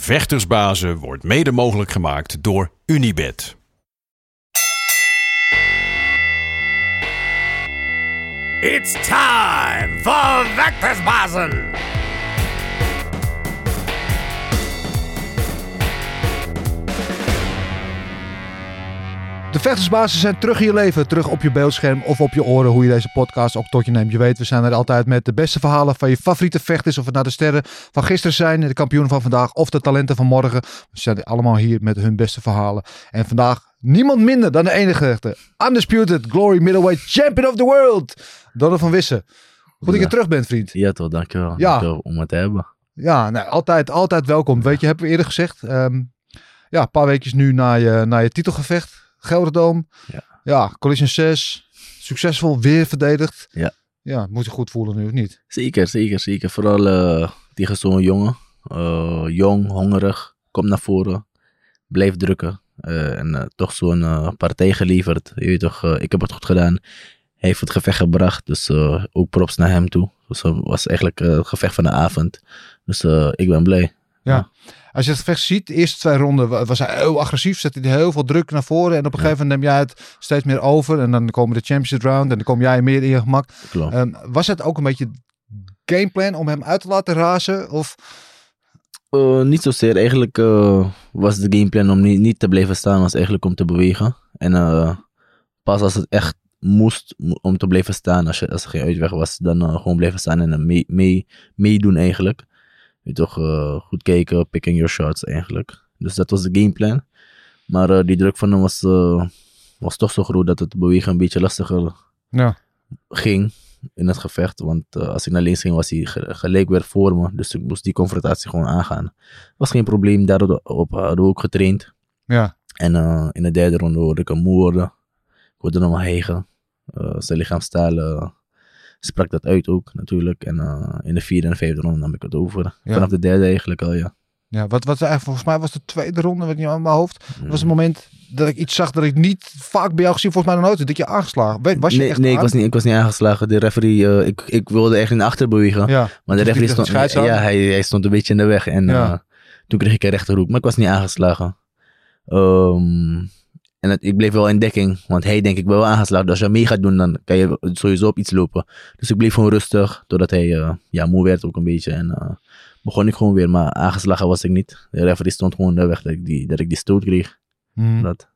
Vechtersbazen wordt mede mogelijk gemaakt door Unibed. It's time for Vectorsbazen! De vechtersbazen zijn terug in je leven, terug op je beeldscherm of op je oren, hoe je deze podcast ook tot je neemt. Je weet, we zijn er altijd met de beste verhalen van je favoriete vechters, of het nou de sterren van gisteren zijn, de kampioenen van vandaag of de talenten van morgen. We zijn allemaal hier met hun beste verhalen. En vandaag niemand minder dan de enige echte Undisputed Glory Middleweight Champion of the World, Donald van Wissen. Goed dat je terug bent, vriend. Ja toch, dankjewel. Ja. Dankjewel om het te hebben. Ja, nou, altijd, altijd welkom. Weet je, hebben we eerder gezegd. ehm, ja, een paar weekjes nu na je, na je titelgevecht. Gelderdoom. Ja. Ja, Collision 6. Succesvol, weer verdedigd. Ja. Ja, moet je goed voelen nu, of niet? Zeker, zeker, zeker. Vooral eh, tegen zo'n jongen. Eh, jong, hongerig, komt naar voren. Blijf drukken. Eh, en toch zo'n partij geleverd. Je weet toch, ik heb het goed gedaan. Hij heeft het gevecht gebracht. Dus ook props naar hem toe. Dus was eigenlijk het gevecht van de avond. Dus ik ben blij. Als je het gevecht ziet, de eerste twee ronden wa- was hij heel agressief. Zette hij heel veel druk naar voren. En op een Ja. gegeven moment neem jij het steeds meer over. En dan komen de championship round. En dan kom jij meer in je gemak. Klopt. Ehm, was het ook een beetje gameplan om hem uit te laten razen? Of Eh, niet zozeer. Eigenlijk eh, was de gameplan om niet, niet te blijven staan, was eigenlijk om te bewegen. En eh, pas als het echt moest mo- om te blijven staan, als, je, als er geen uitweg was, dan gewoon blijven staan en dan mee, mee, meedoen eigenlijk. Je toch eh, goed kijken, picking your shots eigenlijk. Dus dat was de gameplan. Maar eh, die druk van hem was, eh, was toch zo groot dat het bewegen een beetje lastiger Ja. ging in het gevecht. Want als ik naar links ging, was hij ge- gelijk weer voor me. Dus ik moest die confrontatie gewoon aangaan. Was geen probleem, daarop hadden we ook getraind. ja, En in de derde ronde hoorde ik hem moe worden. Ik hoorde hem hegen. Zijn lichaamstaal eh, sprak dat uit ook natuurlijk. En eh, in de vierde en vijfde ronde nam ik het over. Ja. Vanaf de derde eigenlijk al, ja. ja wat, wat eigenlijk volgens mij was de tweede ronde, weet niet aan mijn hoofd. Dat Mm. was het moment dat ik iets zag dat ik niet vaak bij jou gezien, volgens mij nog nooit, dat je aangeslagen. Was je nee, echt nee ik, was niet, ik was niet aangeslagen. De referee, eh, ik, ik wilde echt in achter bewegen. Ja, Maar de Dus referee stond, ja, hij, hij stond een beetje in de weg. En Ja. eh, toen kreeg ik een rechterhoek. Maar ik was niet aangeslagen. Ehm, en het, ik bleef wel in dekking. Want hij denk ik wel aangeslagen. Dus als je mee gaat doen, dan kan je sowieso op iets lopen. Dus ik bleef gewoon rustig. Doordat hij eh, ja, moe werd ook een beetje. En eh, begon ik gewoon weer. Maar aangeslagen was ik niet. De referee stond gewoon in de weg dat ik die, dat ik die stoot kreeg. Mhm. Dat.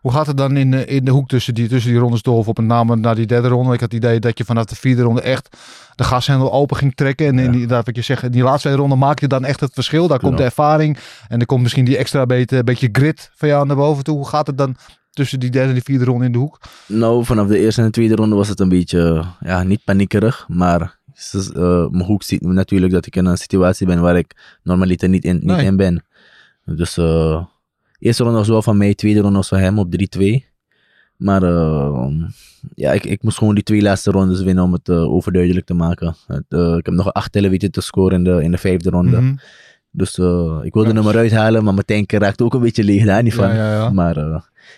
Hoe gaat het dan in, de- in de hoek tussen die, tussen die rondes door? Of op een name naar die derde ronde? Ik had het idee dat je vanaf de vierde ronde echt de gashendel open ging trekken. En in Ja. die, dat wat je zegt, in die laatste twee ronden maak je dan echt het verschil. Daar komt de ervaring. En er komt misschien die extra beetje, beetje grit van jou naar boven toe. Hoe gaat het dan tussen die derde en die vierde ronde in de hoek? Nou, vanaf de eerste en de tweede ronde was het een beetje, ja, niet paniekerig, maar eh, mijn hoek ziet natuurlijk dat ik in een situatie ben waar ik normaliter niet in, niet Nee. in ben. Dus eh eerste ronde was wel van mij, tweede ronde was van hem op 3-2. Maar eh, ja, ik, ik moest gewoon die twee laatste rondes winnen om het eh, overduidelijk te maken. Het, eh, ik heb nog een acht tellen weten te scoren in de, in de vijfde ronde. Mhm. Dus eh, ik wilde Ja. hem eruit halen, maar mijn tank raakte ook een beetje leeg daar niet van. Ja, ja, ja. Maar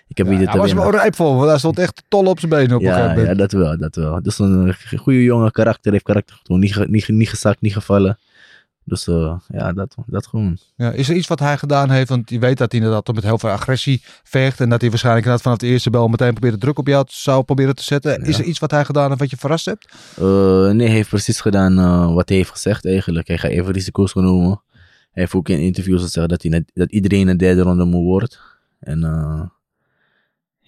ik heb Ja, weten hij te was er winnen. wel rijp voor, want hij stond echt tol op zijn benen op een Ja, gegeven ja, moment. dat wel, dat wel. Dus een goede jongen, karakter, heeft karakter getoond. Niet, niet, niet gezakt, niet gevallen. Dus eh, ja, dat, dat gewoon. Ja, is er iets wat hij gedaan heeft? Want je weet dat hij inderdaad met heel veel agressie vecht. En dat hij waarschijnlijk inderdaad vanaf de eerste bel meteen probeert druk op jou te- zou proberen te zetten. Is Ja. er iets wat hij gedaan heeft wat je verrast hebt? Eh, nee, hij heeft precies gedaan eh, wat hij heeft gezegd eigenlijk. Hij gaat even risico's genomen. Hij heeft ook in interviews gezegd dat, hij dat iedereen een derde ronde moe wordt. En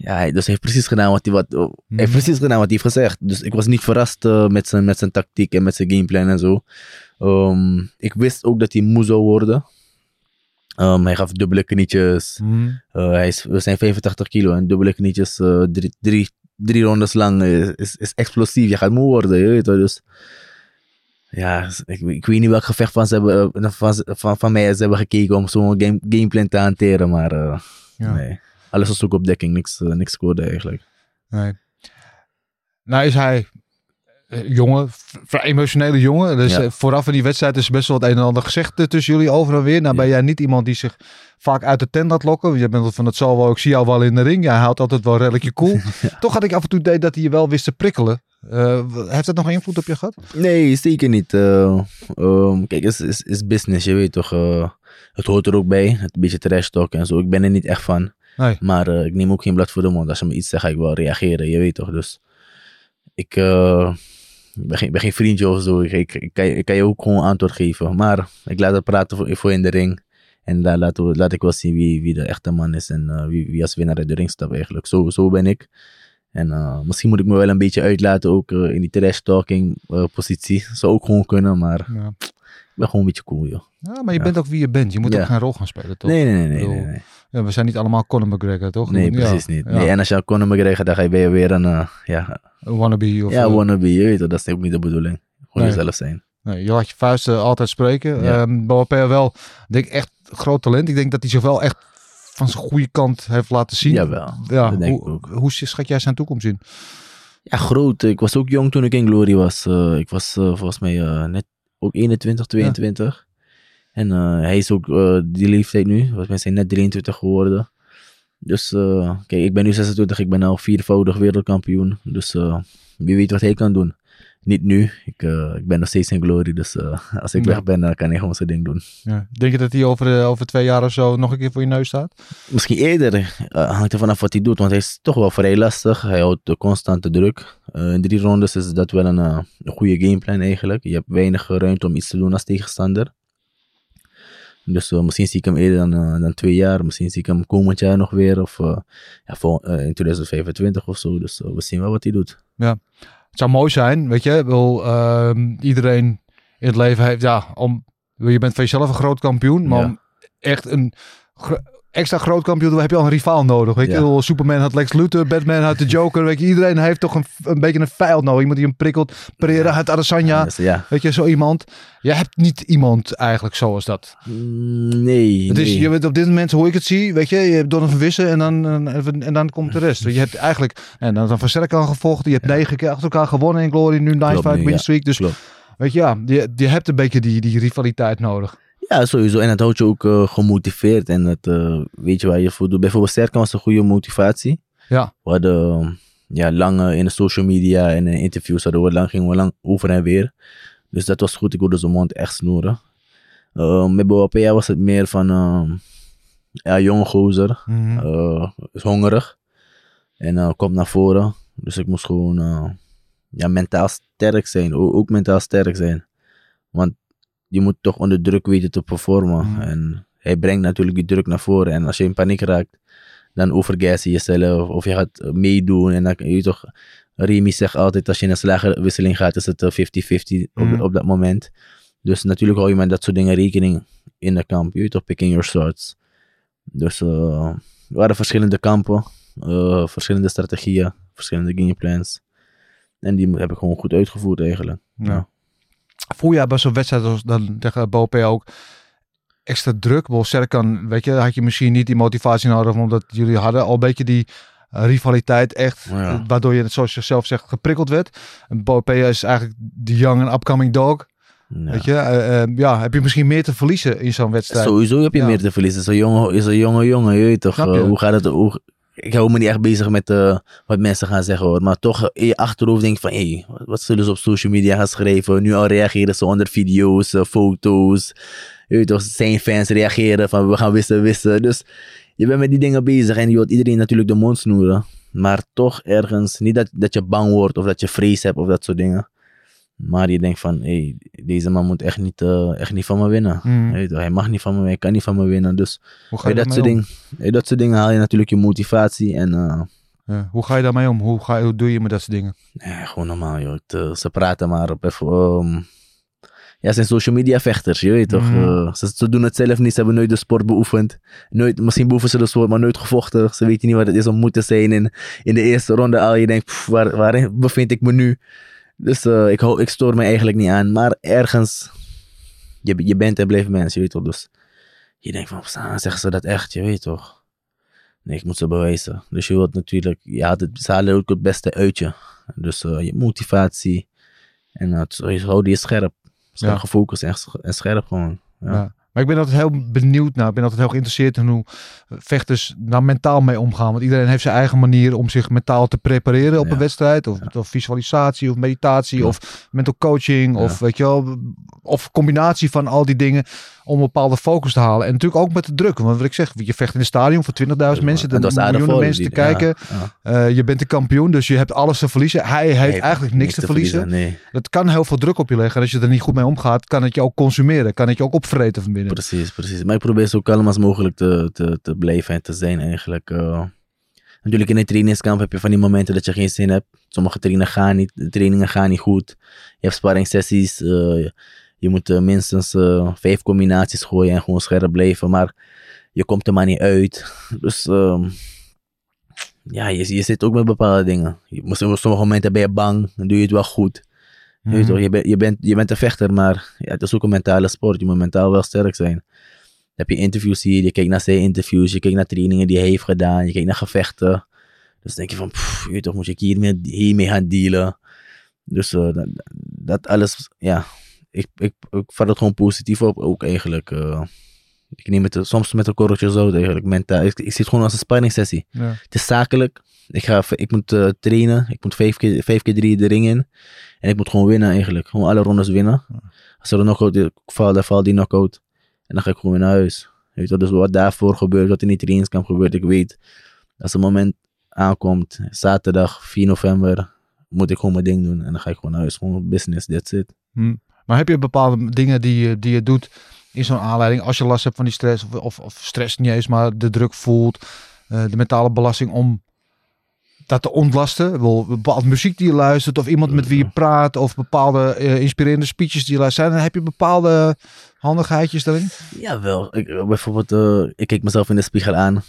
ja, hij, dus hij heeft precies gedaan wat hij, wat, hij heeft Mhm. precies gedaan wat hij heeft gezegd. Dus ik was niet verrast eh, met, zijn, met zijn tactiek en met zijn gameplan en zo. Ehm, ik wist ook dat hij moe zou worden. Ehm, hij gaf dubbele knietjes. Mhm. Eh, hij is, we zijn 85 kilo en dubbele knietjes eh, drie, drie, drie rondes lang is, is, is explosief. Je gaat moe worden, je weet wel. Dus ja, ik, ik weet niet welk gevecht van, ze hebben, van, van, van mij ze hebben gekeken om zo'n game, gameplan te hanteren. Maar Ja. nee, alles was ook op dekking. Niks, eh, niks scoorde eigenlijk. Nee. Nou is hij eh, jongen, vrij emotionele jongen. Dus Ja. eh, vooraf in die wedstrijd is best wel het een en ander gezegd tussen jullie over en weer. Nou ben jij niet iemand die zich vaak uit de tent laat lokken. Je bent van het zal wel, ik zie jou wel in de ring. Jij houdt altijd wel redelijk je cool. Toch had ik af en toe idee dat hij je wel wist te prikkelen. Heeft dat nog invloed op je gehad? Nee, zeker niet. Eh, ehm, kijk, het is, is, is business, je weet toch. het hoort er ook bij. Het beetje trash talk en zo. Ik ben er niet echt van. Nee. Maar eh, ik neem ook geen blad voor de mond. Als je me iets zegt, ga ik wel reageren. Je weet toch. Dus ik eh, ben, geen, ben geen vriendje of zo. Ik, ik, ik, kan, ik kan je ook gewoon antwoord geven. Maar ik laat het praten voor, voor in de ring. En daar laat, laat ik wel zien wie, wie de echte man is. En eh, wie, wie als winnaar uit de ring stapt eigenlijk. Zo, zo ben ik. En misschien moet ik me wel een beetje uitlaten ook in die trash talking positie. Zou ook gewoon kunnen, maar Ja, ik ben gewoon een beetje cool, joh. ja maar je Ja. bent ook wie je bent. Je moet Ja. ook geen rol gaan spelen, toch? Nee, nee, nee, nee. bedoel, nee, nee. Ja, we zijn niet allemaal Conor McGregor, toch? Nee, precies niet. Nee, en als je een Conor McGregor, dan ga je weer, weer een, eh, ja, Een wannabe of... ja, eh, wannabe, je weet dat is ook niet de bedoeling. Gewoon jezelf zijn. Nee, je laat je vuisten altijd spreken. Ja. Boapé wel, denk ik, echt groot talent. Ik denk dat hij zich wel echt van zijn goede kant heeft laten zien. Jawel, ja, dat denk hoe, ik ook. Hoe schat jij zijn toekomst in? Ja, groot. Ik was ook jong toen ik in Glory was. Eh, ik was eh, volgens mij net ook 21, 22. En eh, hij is ook eh, die leeftijd nu. Volgens mij zijn net 23 geworden. Dus eh, kijk, ik ben nu 26. Ik ben al viervoudig wereldkampioen. Dus wie weet wat hij kan doen. Niet nu. Ik, eh, ik ben nog steeds in Glory. Dus eh, als ik Ja. weg ben, dan kan hij gewoon zijn ding doen. Ja. Denk je dat hij over, eh, over twee jaar of zo nog een keer voor je neus staat? Misschien eerder. hangt er vanaf wat hij doet. Want hij is toch wel vrij lastig. Hij houdt constante druk. In drie rondes is dat wel een, een goede gameplan eigenlijk. Je hebt weinig ruimte om iets te doen als tegenstander. Dus misschien zie ik hem eerder dan, dan twee jaar. Misschien zie ik hem komend jaar nog weer. Of ja, vol- in 2025 of zo. Dus we zien wel wat hij doet. Het zou mooi zijn, weet je. Bedoel, ehm, iedereen in het leven heeft, ja, om, je bent van jezelf een groot kampioen, maar Ja. om echt een extra groot kampioen, dan heb je al een rivaal nodig. Weet je, Ja. Superman had Lex Luthor, Batman had de Joker, weet je. Iedereen heeft toch een, een beetje een vijand nodig. Iemand die hem prikkelt. Pereira had Adesanya. Ja. Weet je, zo iemand. Je hebt niet iemand eigenlijk zoals dat. Nee. Het is, nee. je bent op dit moment, hoe ik het zie, weet je, je hebt Donovan Wissen en dan, en, en dan komt de rest. Je hebt eigenlijk, en dan van Serkan gevolgd, je hebt negen keer achter elkaar gewonnen in Glory, nu nice Klopt fight nu, win ja. streak. Dus Klopt. weet je, ja, je, je hebt een beetje die, die rivaliteit nodig. Ja, sowieso. En het houdt je ook eh, gemotiveerd. En het, eh, weet je waar je voor doet. Bijvoorbeeld Serkan was een goede motivatie. Ja. We hadden ja, lang in de social media en in interviews hadden we lang, gingen we lang over en weer. Dus dat was goed. Ik wilde zijn mond echt snoeren. Eh, met Boapea was het meer van... eh, ja, jonge gozer. eh, is hongerig. En komt naar voren. Dus ik moest gewoon ja, mentaal sterk zijn. Ook mentaal sterk zijn. Want je moet toch onder druk weten te performen. Mhm. En hij brengt natuurlijk die druk naar voren. En als je in paniek raakt, dan overgas je jezelf. Of je gaat eh, meedoen. En dan kun je toch... Remy zegt altijd, als je in een slagenwisseling gaat, is het eh, 50-50 op, Mhm. op dat moment. Dus natuurlijk hou je met dat soort dingen rekening in de kamp. Je weet toch, picking your swords. Dus eh, er waren verschillende kampen, eh, verschillende strategieën, verschillende gameplans. En die heb ik gewoon goed uitgevoerd eigenlijk. Ja. Jij bij zo'n wedstrijd als dan tegen Boapé ook extra druk? Wel Serkan, weet je, had je misschien niet die motivatie nodig, omdat jullie hadden al een beetje die eh, rivaliteit echt, Ja. eh, waardoor je, zoals je zelf zegt, geprikkeld werd. En Boapé is eigenlijk de young and upcoming dog. Ja. Weet je, Eh, ja, heb je misschien meer te verliezen in zo'n wedstrijd? Sowieso heb je Ja. meer te verliezen. Zo'n jonge, is een jonge jongen, je weet toch. Je? hoe gaat het? Hoe, ik hou me niet echt bezig met eh, wat mensen gaan zeggen hoor. Maar toch in je achterhoofd denk ik van, hé, hey, wat- wat zullen ze op social media gaan schrijven? Nu al reageren ze onder video's, eh, foto's. Je weet toch, zijn fans reageren van, we gaan wissen, wissen. Dus je bent met die dingen bezig en je wilt iedereen natuurlijk de mond snoeren. Maar toch ergens, niet dat, dat je bang wordt of dat je vrees hebt of dat soort dingen. Maar je denkt van, hey, deze man moet echt niet, eh, echt niet van me winnen. Mm. Hij mag niet van me winnen, hij kan niet van me winnen. Dus Hoe ga je bij dat, soort ding, bij dat soort dingen haal je natuurlijk je motivatie. En eh, Ja, hoe ga je daarmee om? Hoe, ga hoe doe je met dat soort dingen? ja, gewoon normaal, joh. Het, eh, ze praten maar op even... ehm, ja, ze zijn social media vechters, je weet toch. Eh, ze, ze doen het zelf niet, ze hebben nooit de sport beoefend. Nooit, misschien beoefenen ze de sport, maar nooit gevochten. Ze weten niet wat het is om moe te zijn in, in de eerste ronde al. Je denkt, pff, waar, waarin bevind ik me nu? Dus eh, ik, ik stoor me eigenlijk niet aan. Maar ergens, je, je bent en blijft mens, je weet toch. Dus je denkt van, "Sa- zeggen ze dat echt, je weet toch. Nee, ik moet ze bewijzen. Dus je wilt natuurlijk, je haalt het, ze halen ook het beste uit je. Dus eh, je motivatie. En het, je houdt je scherp. Ja. gefocust en, en scherp gewoon. Ja. Ja. Maar ik ben altijd heel benieuwd naar, ik ben altijd heel geïnteresseerd in hoe vechters daar mentaal mee omgaan. Want iedereen heeft zijn eigen manier om zich mentaal te prepareren op Ja. een wedstrijd. Of, of visualisatie, of meditatie, Ja. of mental coaching, of weet je wel, of combinatie van al die dingen om een bepaalde focus te halen. En natuurlijk ook met de druk. Want wat ik zeg, je vecht in een stadion voor 20.000 mensen, En er miljoenen mensen te kijken. Eh, je bent de kampioen, dus je hebt alles te verliezen. Hij heeft eigenlijk niks, te verliezen. Nee, Dat kan heel veel druk op je leggen. En als je er niet goed mee omgaat, kan het je ook consumeren. Kan het je ook opvreten van precies, precies. Maar ik probeer zo kalm als mogelijk te, te, te blijven en te zijn eigenlijk. eh. natuurlijk in een trainingskamp heb je van die momenten dat je geen zin hebt. Sommige trainingen gaan niet, trainingen gaan niet goed. Je hebt sparringssessies. eh, je, moet eh, minstens vijf combinaties gooien en gewoon scherp blijven. Maar je komt er maar niet uit. Dus ehm, ja, je, je zit ook met bepaalde dingen. Je, op sommige momenten ben je bang, dan doe je het wel goed. Je, toch, je, bent je, bent, je bent een vechter, maar ja, het is ook een mentale sport. Je moet mentaal wel sterk zijn. Dan heb je interviews hier, je kijkt naar zijn interviews, je kijkt naar trainingen die hij heeft gedaan, je kijkt naar gevechten. Dus denk je van, pff, je toch, moet ik hiermee, hiermee gaan dealen. Dus eh, dat, dat alles, ja, ik, ik, ik vat het gewoon positief op ook eigenlijk. eh. ik neem het soms met een korreltje zout eigenlijk, mentaal. Ik, ik zie het gewoon als een sparringssessie. Ja. Het is zakelijk. Ik, ga, ik moet eh, trainen. Ik moet vijf keer, vijf keer drie de ring in. En ik moet gewoon winnen eigenlijk. Gewoon alle rondes winnen. Als er een knockout valt, dan valt die knockout. En dan ga ik gewoon weer naar huis. Weet je, dus wat daarvoor gebeurt, wat in die trainingskamp gebeurt, ik weet. Als het moment aankomt, zaterdag 4 november, moet ik gewoon mijn ding doen. En dan ga ik gewoon naar huis. Gewoon business, that's it. Hm. Maar heb je bepaalde dingen die je, die je doet in zo'n aanleiding als je last hebt van die stress of, of, of stress niet eens, maar de druk voelt, eh, de mentale belasting om dat te ontlasten? Wel, bepaalde muziek die je luistert of iemand met wie je praat of bepaalde eh, inspirerende speeches die je luistert. Er- heb je bepaalde handigheidjes daarin? Jawel, ik, eh, bijvoorbeeld, eh, ik kijk mezelf in de spiegel aan.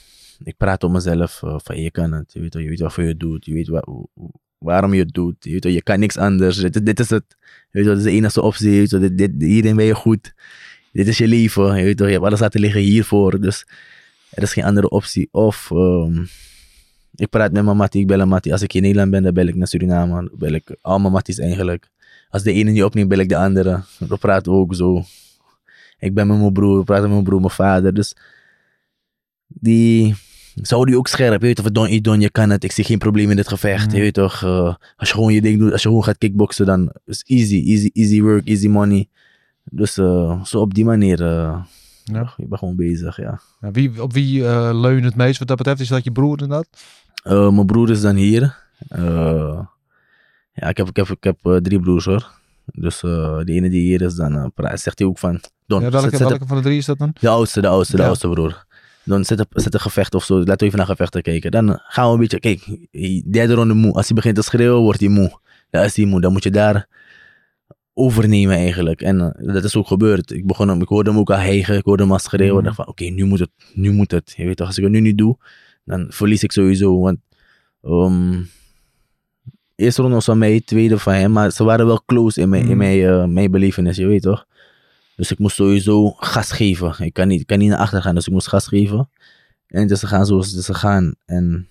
Ik praat op mezelf van je kan het, je weet, je weet waarvoor je het doet, je weet wa- waarom je het doet, je weet je kan niks anders, dit, is het, je weet is de enige optie, je weet dit, dit, hierin ben je goed, dit is je leven, je weet je hebt alles laten liggen hiervoor, dus er is geen andere optie. Of ehm, ik praat met mijn mattie, ik bel een mattie, als ik in Nederland ben, dan bel ik naar Suriname, dan bel ik al mijn matties eigenlijk. Als de ene niet opneemt, bel ik de andere, we praten ook zo. Ik ben met mijn broer, we praten met mijn broer, mijn vader. Dus die zou die ook scherp. Je weet of don, je kan het. Ik zie geen probleem in dit gevecht. Mhm. Je weet toch, eh, als je gewoon je ding doet, als je gewoon gaat kickboksen, dan is het easy, easy, easy work, easy money. Dus eh, zo op die manier, eh Ja. ik ben gewoon bezig, ja. Ja, wie, op wie eh, leun je het meest wat dat betreft? Is dat je broer inderdaad? Eh, mijn broer is dan hier. Eh, ja, ik heb, ik heb, ik heb drie broers hoor. Dus de ene die hier is, dan praat- zegt hij ook van... Don, Ja, zet- welke, zet- van de drie is dat dan? De oudste, de oudste, de Ja. oudste broer. Dan zet, een- zet een gevecht of zo. Laten we even naar gevechten kijken. Dan gaan we een beetje. Kijk, derde ronde moe. Als hij begint te schreeuwen, wordt hij moe. Dan is hij moe. Dan moet je daar overnemen eigenlijk. En eh, dat is ook gebeurd. Ik, begon, hem- ik hoorde hem ook al hijgen. Ik hoorde hem al schreeuwen. Mhm. Ik dacht van, oké, nu moet het. Nu moet het. Je weet toch, als ik het nu niet doe, dan verlies ik sowieso. Want ehm eerste ronde was van mij, tweede van hem. Maar ze waren wel close in mijn, in Mhm. mijn, eh, mijn belevenis, je weet toch. Dus ik moest sowieso gas geven. Ik kan niet, ik kan niet naar achter gaan, dus ik moest gas geven. En dus ze gaan zoals het is gegaan. En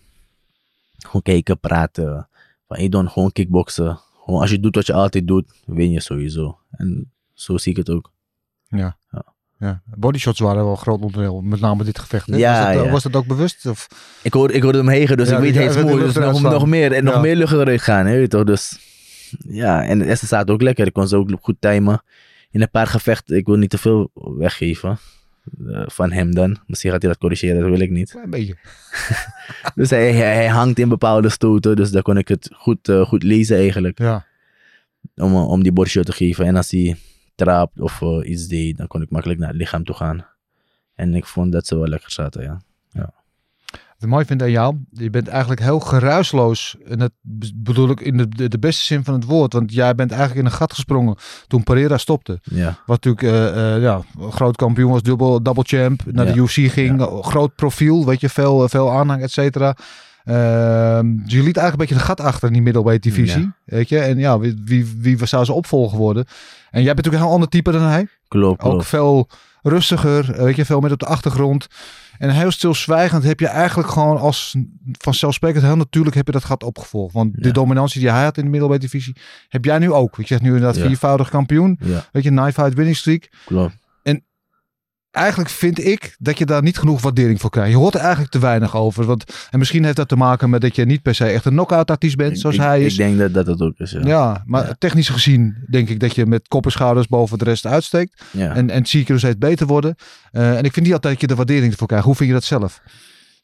gewoon kijken, praten. Van, hey Don, gewoon kickboksen. Gewoon als je doet wat je altijd doet, win je sowieso. En zo zie ik het ook. Ja. Ja. ja. Bodyshots waren wel een groot onderdeel, met name dit gevecht. Hè? Ja, was, dat, ja. was dat ook bewust? Of? Ik hoorde, ik hoorde hem hegen, dus ik weet moe. lucht Dus nog, nog meer, en nog meer lucht eruit gaan, hè, weet je toch. Dus ja, en de eerste staat ook lekker. Ik kon ze ook goed timen. In een paar gevechten, ik wil niet te veel weggeven. Eh, van hem dan. Misschien gaat hij dat corrigeren, dat wil ik niet. Klein beetje. Dus hij, hij, hij hangt in bepaalde stoten, dus daar kon ik het goed, eh, goed lezen eigenlijk. Ja. om, eh, om die borstje te geven. En als hij trapt of iets deed, dan kon ik makkelijk naar het lichaam toe gaan. En ik vond dat ze wel lekker zaten, ja. Wat ik mooi vind aan jou, je bent eigenlijk heel geruisloos. En dat be- bedoel ik in de, de, beste zin van het woord. Want jij bent eigenlijk in een gat gesprongen toen Pereira stopte. Ja, Wat natuurlijk eh, eh, ja, groot kampioen was, dubbel, double champ, naar de. UFC ging. Groot profiel, weet je, veel, veel aanhang, et cetera. Ehm, dus je liet eigenlijk een beetje een gat achter in die middleweight divisie. Weet je, en ja, wie, wie, wie zou ze opvolger worden? En jij bent natuurlijk een heel ander type dan hij. klopt, Ook klopt. veel rustiger, eh, weet je, veel meer op de achtergrond. En heel stilzwijgend heb je eigenlijk gewoon als vanzelfsprekend heel natuurlijk heb je dat gat opgevolgd. Want de dominantie die hij had in de middleweight divisie, heb jij nu ook. Je zegt nu inderdaad viervoudig kampioen. Weet je, knife fight winning streak. klopt. Eigenlijk vind ik dat je daar niet genoeg waardering voor krijgt. Je hoort er eigenlijk te weinig over. Want, en misschien heeft dat te maken met dat je niet per se echt een knockout artiest bent, zoals ik, hij ik is. denk dat dat het ook is, ja. ja. maar Ja. technisch gezien denk ik dat je met kop en schouders boven de rest uitsteekt. Ja. En, en zie ik er steeds beter worden. Eh, en ik vind niet altijd dat je de waardering ervoor krijgt. Hoe vind je dat zelf?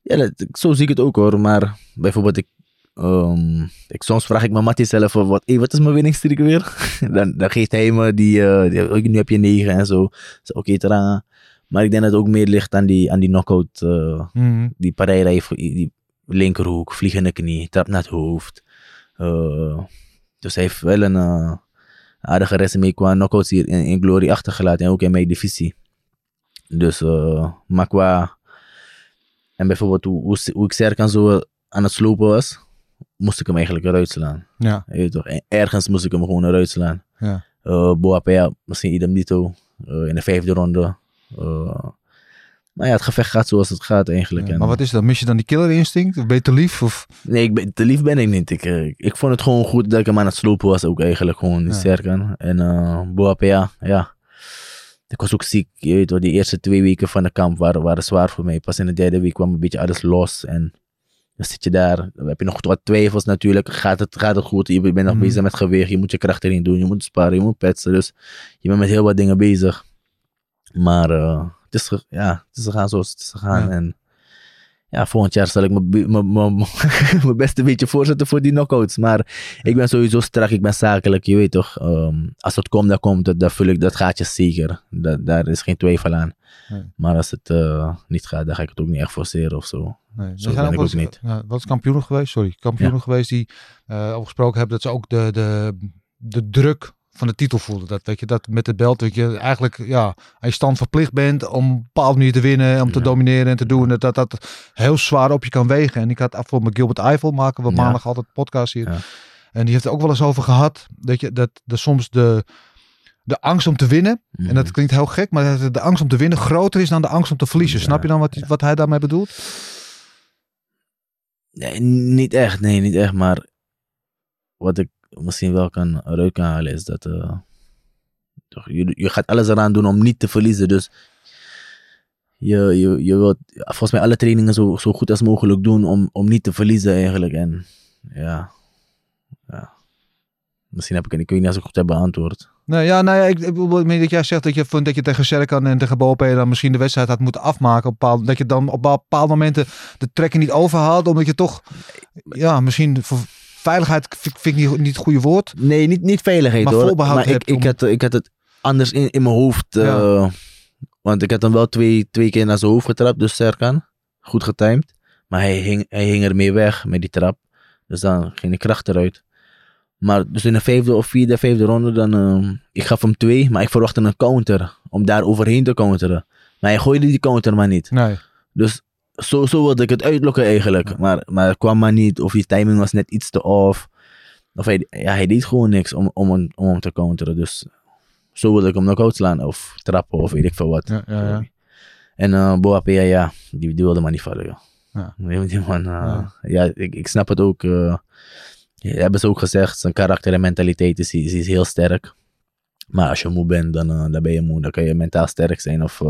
Ja, dat- zo zie ik het ook hoor. Maar bijvoorbeeld, ik, ehm, ik, soms vraag ik mijn Mattie zelf: wat, hey, wat is mijn winningstreek weer? dan, dan geeft hij me die, eh, die- oh, nu heb je negen en zo. Ik Oké, okay, Maar ik denk dat het ook meer ligt aan die, aan die knockout. eh, die Pereira heeft die linkerhoek, vliegende knie, trap naar het hoofd. Eh, dus hij heeft wel een eh, aardige resume qua knockouts hier in, in Glory achtergelaten en ook in mijn divisie. Dus, maar qua... En bijvoorbeeld hoe, hoe, hoe ik Serkan zo aan het slopen was, moest ik hem eigenlijk eruit slaan. Ja, Je toch? En ergens moest ik hem gewoon eruit slaan. ja. Uh, Boapea, misschien idem dito. in de vijfde ronde. Eh, maar ja, het gevecht gaat zoals het gaat eigenlijk. Ja, En- Maar wat is dat? Mis je dan die killer instinct? Of ben je te lief? Of... Nee, ik ben, te lief ben ik niet. Ik, eh, ik vond het gewoon goed dat ik hem aan het slopen was ook eigenlijk. Gewoon die Ja. Serkan. En uh, Boapea, ja. Ik was ook ziek. Je weet wel, die eerste twee weken van de kamp waren, waren zwaar voor mij. Pas in de derde week kwam een beetje alles los. En dan zit je daar. Dan heb je nog wat twijfels natuurlijk. Gaat het, gaat het goed? Je bent nog Mhm. bezig met gewicht. Je moet je kracht erin doen. Je moet sparen. Je moet petsen. Dus je bent met heel wat dingen bezig. Maar eh, het, is, ge- ja, het is gegaan zoals het is gegaan. Ja. En ja, volgend jaar zal ik mijn be- mijn- mijn- mijn beste beetje voorzetten voor die knockouts. Maar ik ben sowieso strak, ik ben zakelijk, je weet toch. ehm, als het komt, dan komt het. Dan vul ik dat gaatje zeker. Da- daar is geen twijfel aan. Nee. Maar als het eh, niet gaat, dan ga ik het ook niet echt forceren of zo. Nee, Zo ben ik ook eens- niet. Wat is kampioenen geweest? Sorry, kampioenen geweest die eh over gesproken hebben dat ze ook de, de, de druk van de titel voelden. Dat, dat je dat met het belt, dat je eigenlijk ja, aan je stand verplicht bent om een bepaalde manier te winnen, om te domineren en te doen. Dat, dat dat heel zwaar op je kan wegen. En ik had afgelopen met Gilbert Eiffel, maken we Ja. maandag altijd podcast hier. Ja. En die heeft er ook wel eens over gehad, dat, je, dat, dat soms de, de angst om te winnen, en dat Mhm. klinkt heel gek, maar dat de angst om te winnen groter is dan de angst om te verliezen. Snap je dan wat, wat hij daarmee bedoelt? Nee, niet echt, nee, niet echt. Maar wat ik misschien wel kan eruit kan halen is dat eh, toch, je, je gaat alles eraan doen om niet te verliezen. Dus je, je, je wilt volgens mij alle trainingen zo, zo goed als mogelijk doen om, om niet te verliezen eigenlijk. En ja, ja. misschien heb ik het, ik weet niet als ik het goed heb beantwoord. Nee, ja, nou ja, ik, ik bedoel dat jij zegt dat je vond dat je tegen Serkan en tegen Bope dan misschien de wedstrijd had moeten afmaken. Op bepaald, dat je dan op bepaalde momenten de trekken niet overhaalt, omdat je toch, ja, misschien veiligheid vind, vind ik niet, niet het goede woord. Nee, niet, niet veiligheid Maar hoor. voorbehoud maar ik, ik, om- had, ik had het anders in, in mijn hoofd. eh, Ja. Want ik had hem wel twee, twee keer naar zijn hoofd getrapt, dus Serkan. Goed getimed. Maar hij hing, hij hing ermee weg met die trap. Dus dan ging de kracht eruit. Maar dus in de vijfde of vierde, vijfde ronde, dan... eh, ik gaf hem twee, maar ik verwachtte een counter. Om daar overheen te counteren. Maar hij gooide die counter maar niet. Nee. Dus zo, zo wilde ik het uitlokken eigenlijk. Maar, maar het kwam maar niet. Of die timing was net iets te off. Of hij, ja, hij deed gewoon niks om, om, hem- om hem te counteren. Dus zo wilde ik hem knock-out slaan. Of trappen of weet ik veel wat. Ja, ja, ja. En eh Boapea, ja, die, die wilde maar niet vallen. joh. Ja. Die, man, eh, Ja. ik, ik snap het ook. ja, hebben ze ook gezegd. Zijn karakter en mentaliteit is, is, is heel sterk. Maar als je moe bent, dan, dan ben je moe. Dan kan je mentaal sterk zijn. Of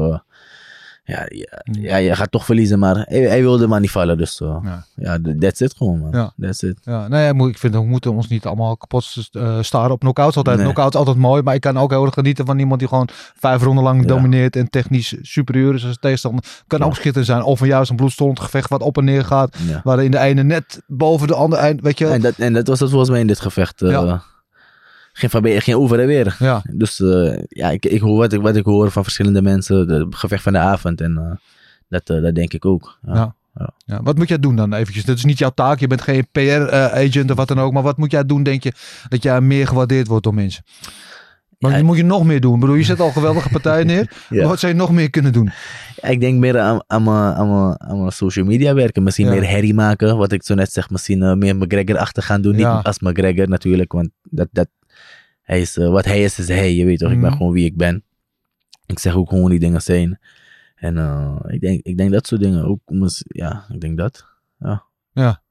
ja, ja, ja, je gaat toch verliezen. Maar hij, hij wilde maar niet vallen. Dus eh, Ja. ja, that's it gewoon man. Ja. That's it. Ja, nee, ik vind we moeten ons niet allemaal kapot eh, staren op knockouts. Altijd Nee. knockouts altijd mooi, maar ik kan ook heel erg genieten van iemand die gewoon vijf ronden lang domineert en technisch superieur is als tegenstander. Kan ook schitterend zijn. Of van juist een bloedstollend gevecht wat op en neer gaat, Ja. waarin de ene net boven de andere eind, weet je. En, dat, en dat was het volgens mij in dit gevecht. Ja. Geen, van, geen over en weer. Ja. Dus eh, ja, ik, ik hoor wat ik, wat ik hoor van verschillende mensen. De gevecht van de avond. En eh, dat, eh, dat denk ik ook. Ja. Ja. Ja, wat moet jij doen dan eventjes? Dat is niet jouw taak. Je bent geen PR-agent of wat dan ook. Maar wat moet jij doen, denk je, dat jij meer gewaardeerd wordt door mensen? Maar Ja. moet je nog meer doen? Ik bedoel, je zet al geweldige partijen neer. Ja. Wat zou je nog meer kunnen doen? Ja, Ik denk meer aan, aan, mijn, aan, mijn, aan mijn social media werken. Misschien meer herrie maken. Wat ik zo net zeg. Misschien meer McGregor-achtig gaan doen. Niet als McGregor natuurlijk. Want dat, dat, hij is, eh, wat hij is, is hij. Je weet toch? Ik ben Mhm. gewoon wie ik ben. Ik zeg ook gewoon die dingen zijn. En eh, ik, denk, ik denk dat soort dingen ook. Ja, ik denk dat. Ja,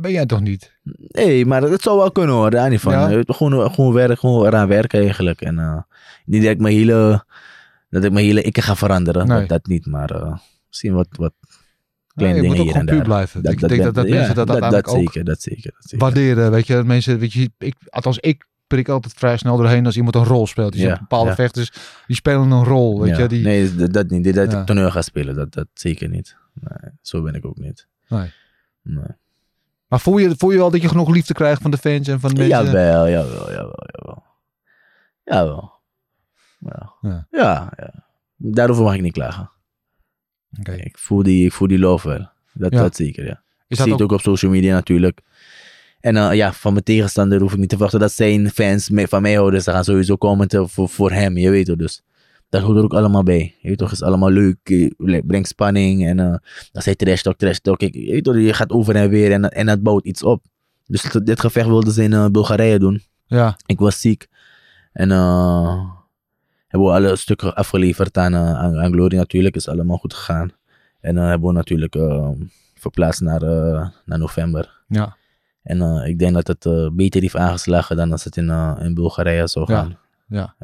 ben jij toch niet? Nee, maar dat zou wel kunnen hoor. Daar niet van. Ja. Eh, Gewoon, gewoon, werk, gewoon eraan werken eigenlijk. En niet dat ik mijn hele, dat ik mijn hele ik ga veranderen. Nee. Dat, dat niet. Maar eh, misschien wat, wat kleine Nee, je dingen moet ook hier en daar. blijven. ik denk ben- dat, dat ja, mensen dat, dat, ook zeker, dat zeker. Dat zeker. waarderen. Weet je, dat mensen, weet je, ik, althans ik prik altijd vrij snel doorheen als iemand een rol speelt. Je Ja, bepaalde ja. vechters, die spelen een rol. Weet Ja. je, die, Nee, dat, dat niet. Dit Dat ik toneel ga spelen, dat, dat zeker niet. Nee, zo ben ik ook niet. Nee. Nee. Maar voel je, voel je wel dat je genoeg liefde krijgt van de fans en van de mensen? Jawel, jawel, jawel, jawel. Jawel. Ja. Ja. Ja. ja, Daarover mag ik niet klagen. Oké. Ik, voel die, ik voel die love wel. Dat, dat zeker, ja. Is Ik dat zie ook, het ook op social media natuurlijk. En eh, ja, van mijn tegenstander hoef ik niet te verwachten dat zijn fans van mij houden. Ze gaan sowieso commenten voor, voor hem, je weet het dus. Dat hoort er ook allemaal bij. Je weet toch, is allemaal leuk. eh, Brengt spanning. En eh dan zei trash talk, trash talk. Je weet toch, je gaat over en weer en, en dat bouwt iets op. Dus dit- gevecht wilden ze in eh, Bulgarije doen. ja, Ik was ziek. En hebben we alle stukken afgeleverd aan, aan, aan Glory natuurlijk. Is allemaal goed gegaan. En eh hebben we natuurlijk eh, verplaatst naar, naar november. ja, En eh, ik denk dat het eh, beter heeft aangeslagen dan als het in, eh, in Bulgarije zou Ja, gaan. ja.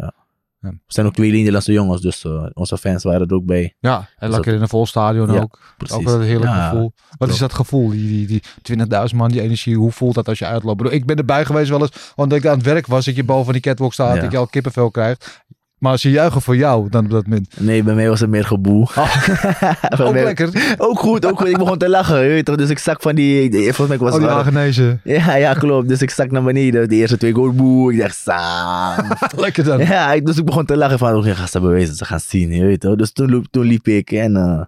We zijn ook twee Nederlandse jongens, dus onze fans waren er ook bij. ja. En Dus lekker in een vol stadion Ja, ook. Precies. Ook wel een heerlijk Ja, gevoel. Wat klopt. is dat gevoel? Die, die, die 20.000 man, die energie. Hoe voelt dat als je uitloopt? Ik ben erbij geweest wel eens, want ik aan het werk was. Dat je boven die catwalk staat, Ja. dat je al kippenvel krijgt. Maar ze juichen voor jou dan op dat moment. Nee, bij mij was het meer geboel. Bij Ook mij- lekker. Ook goed, ook goed. Ik begon te lachen, je weet toch. Dus ik zak van die... Volgens mij was Oh, die. Ja, ja, klopt. Dus ik stak naar beneden. De eerste twee goal, boe. Ik dacht, saam. Lekker dan. Ja, dus ik begon te lachen van, oké, ga ze bewijzen, ze gaan zien, je weet toch. Dus toen, liep- toen liep ik en eh,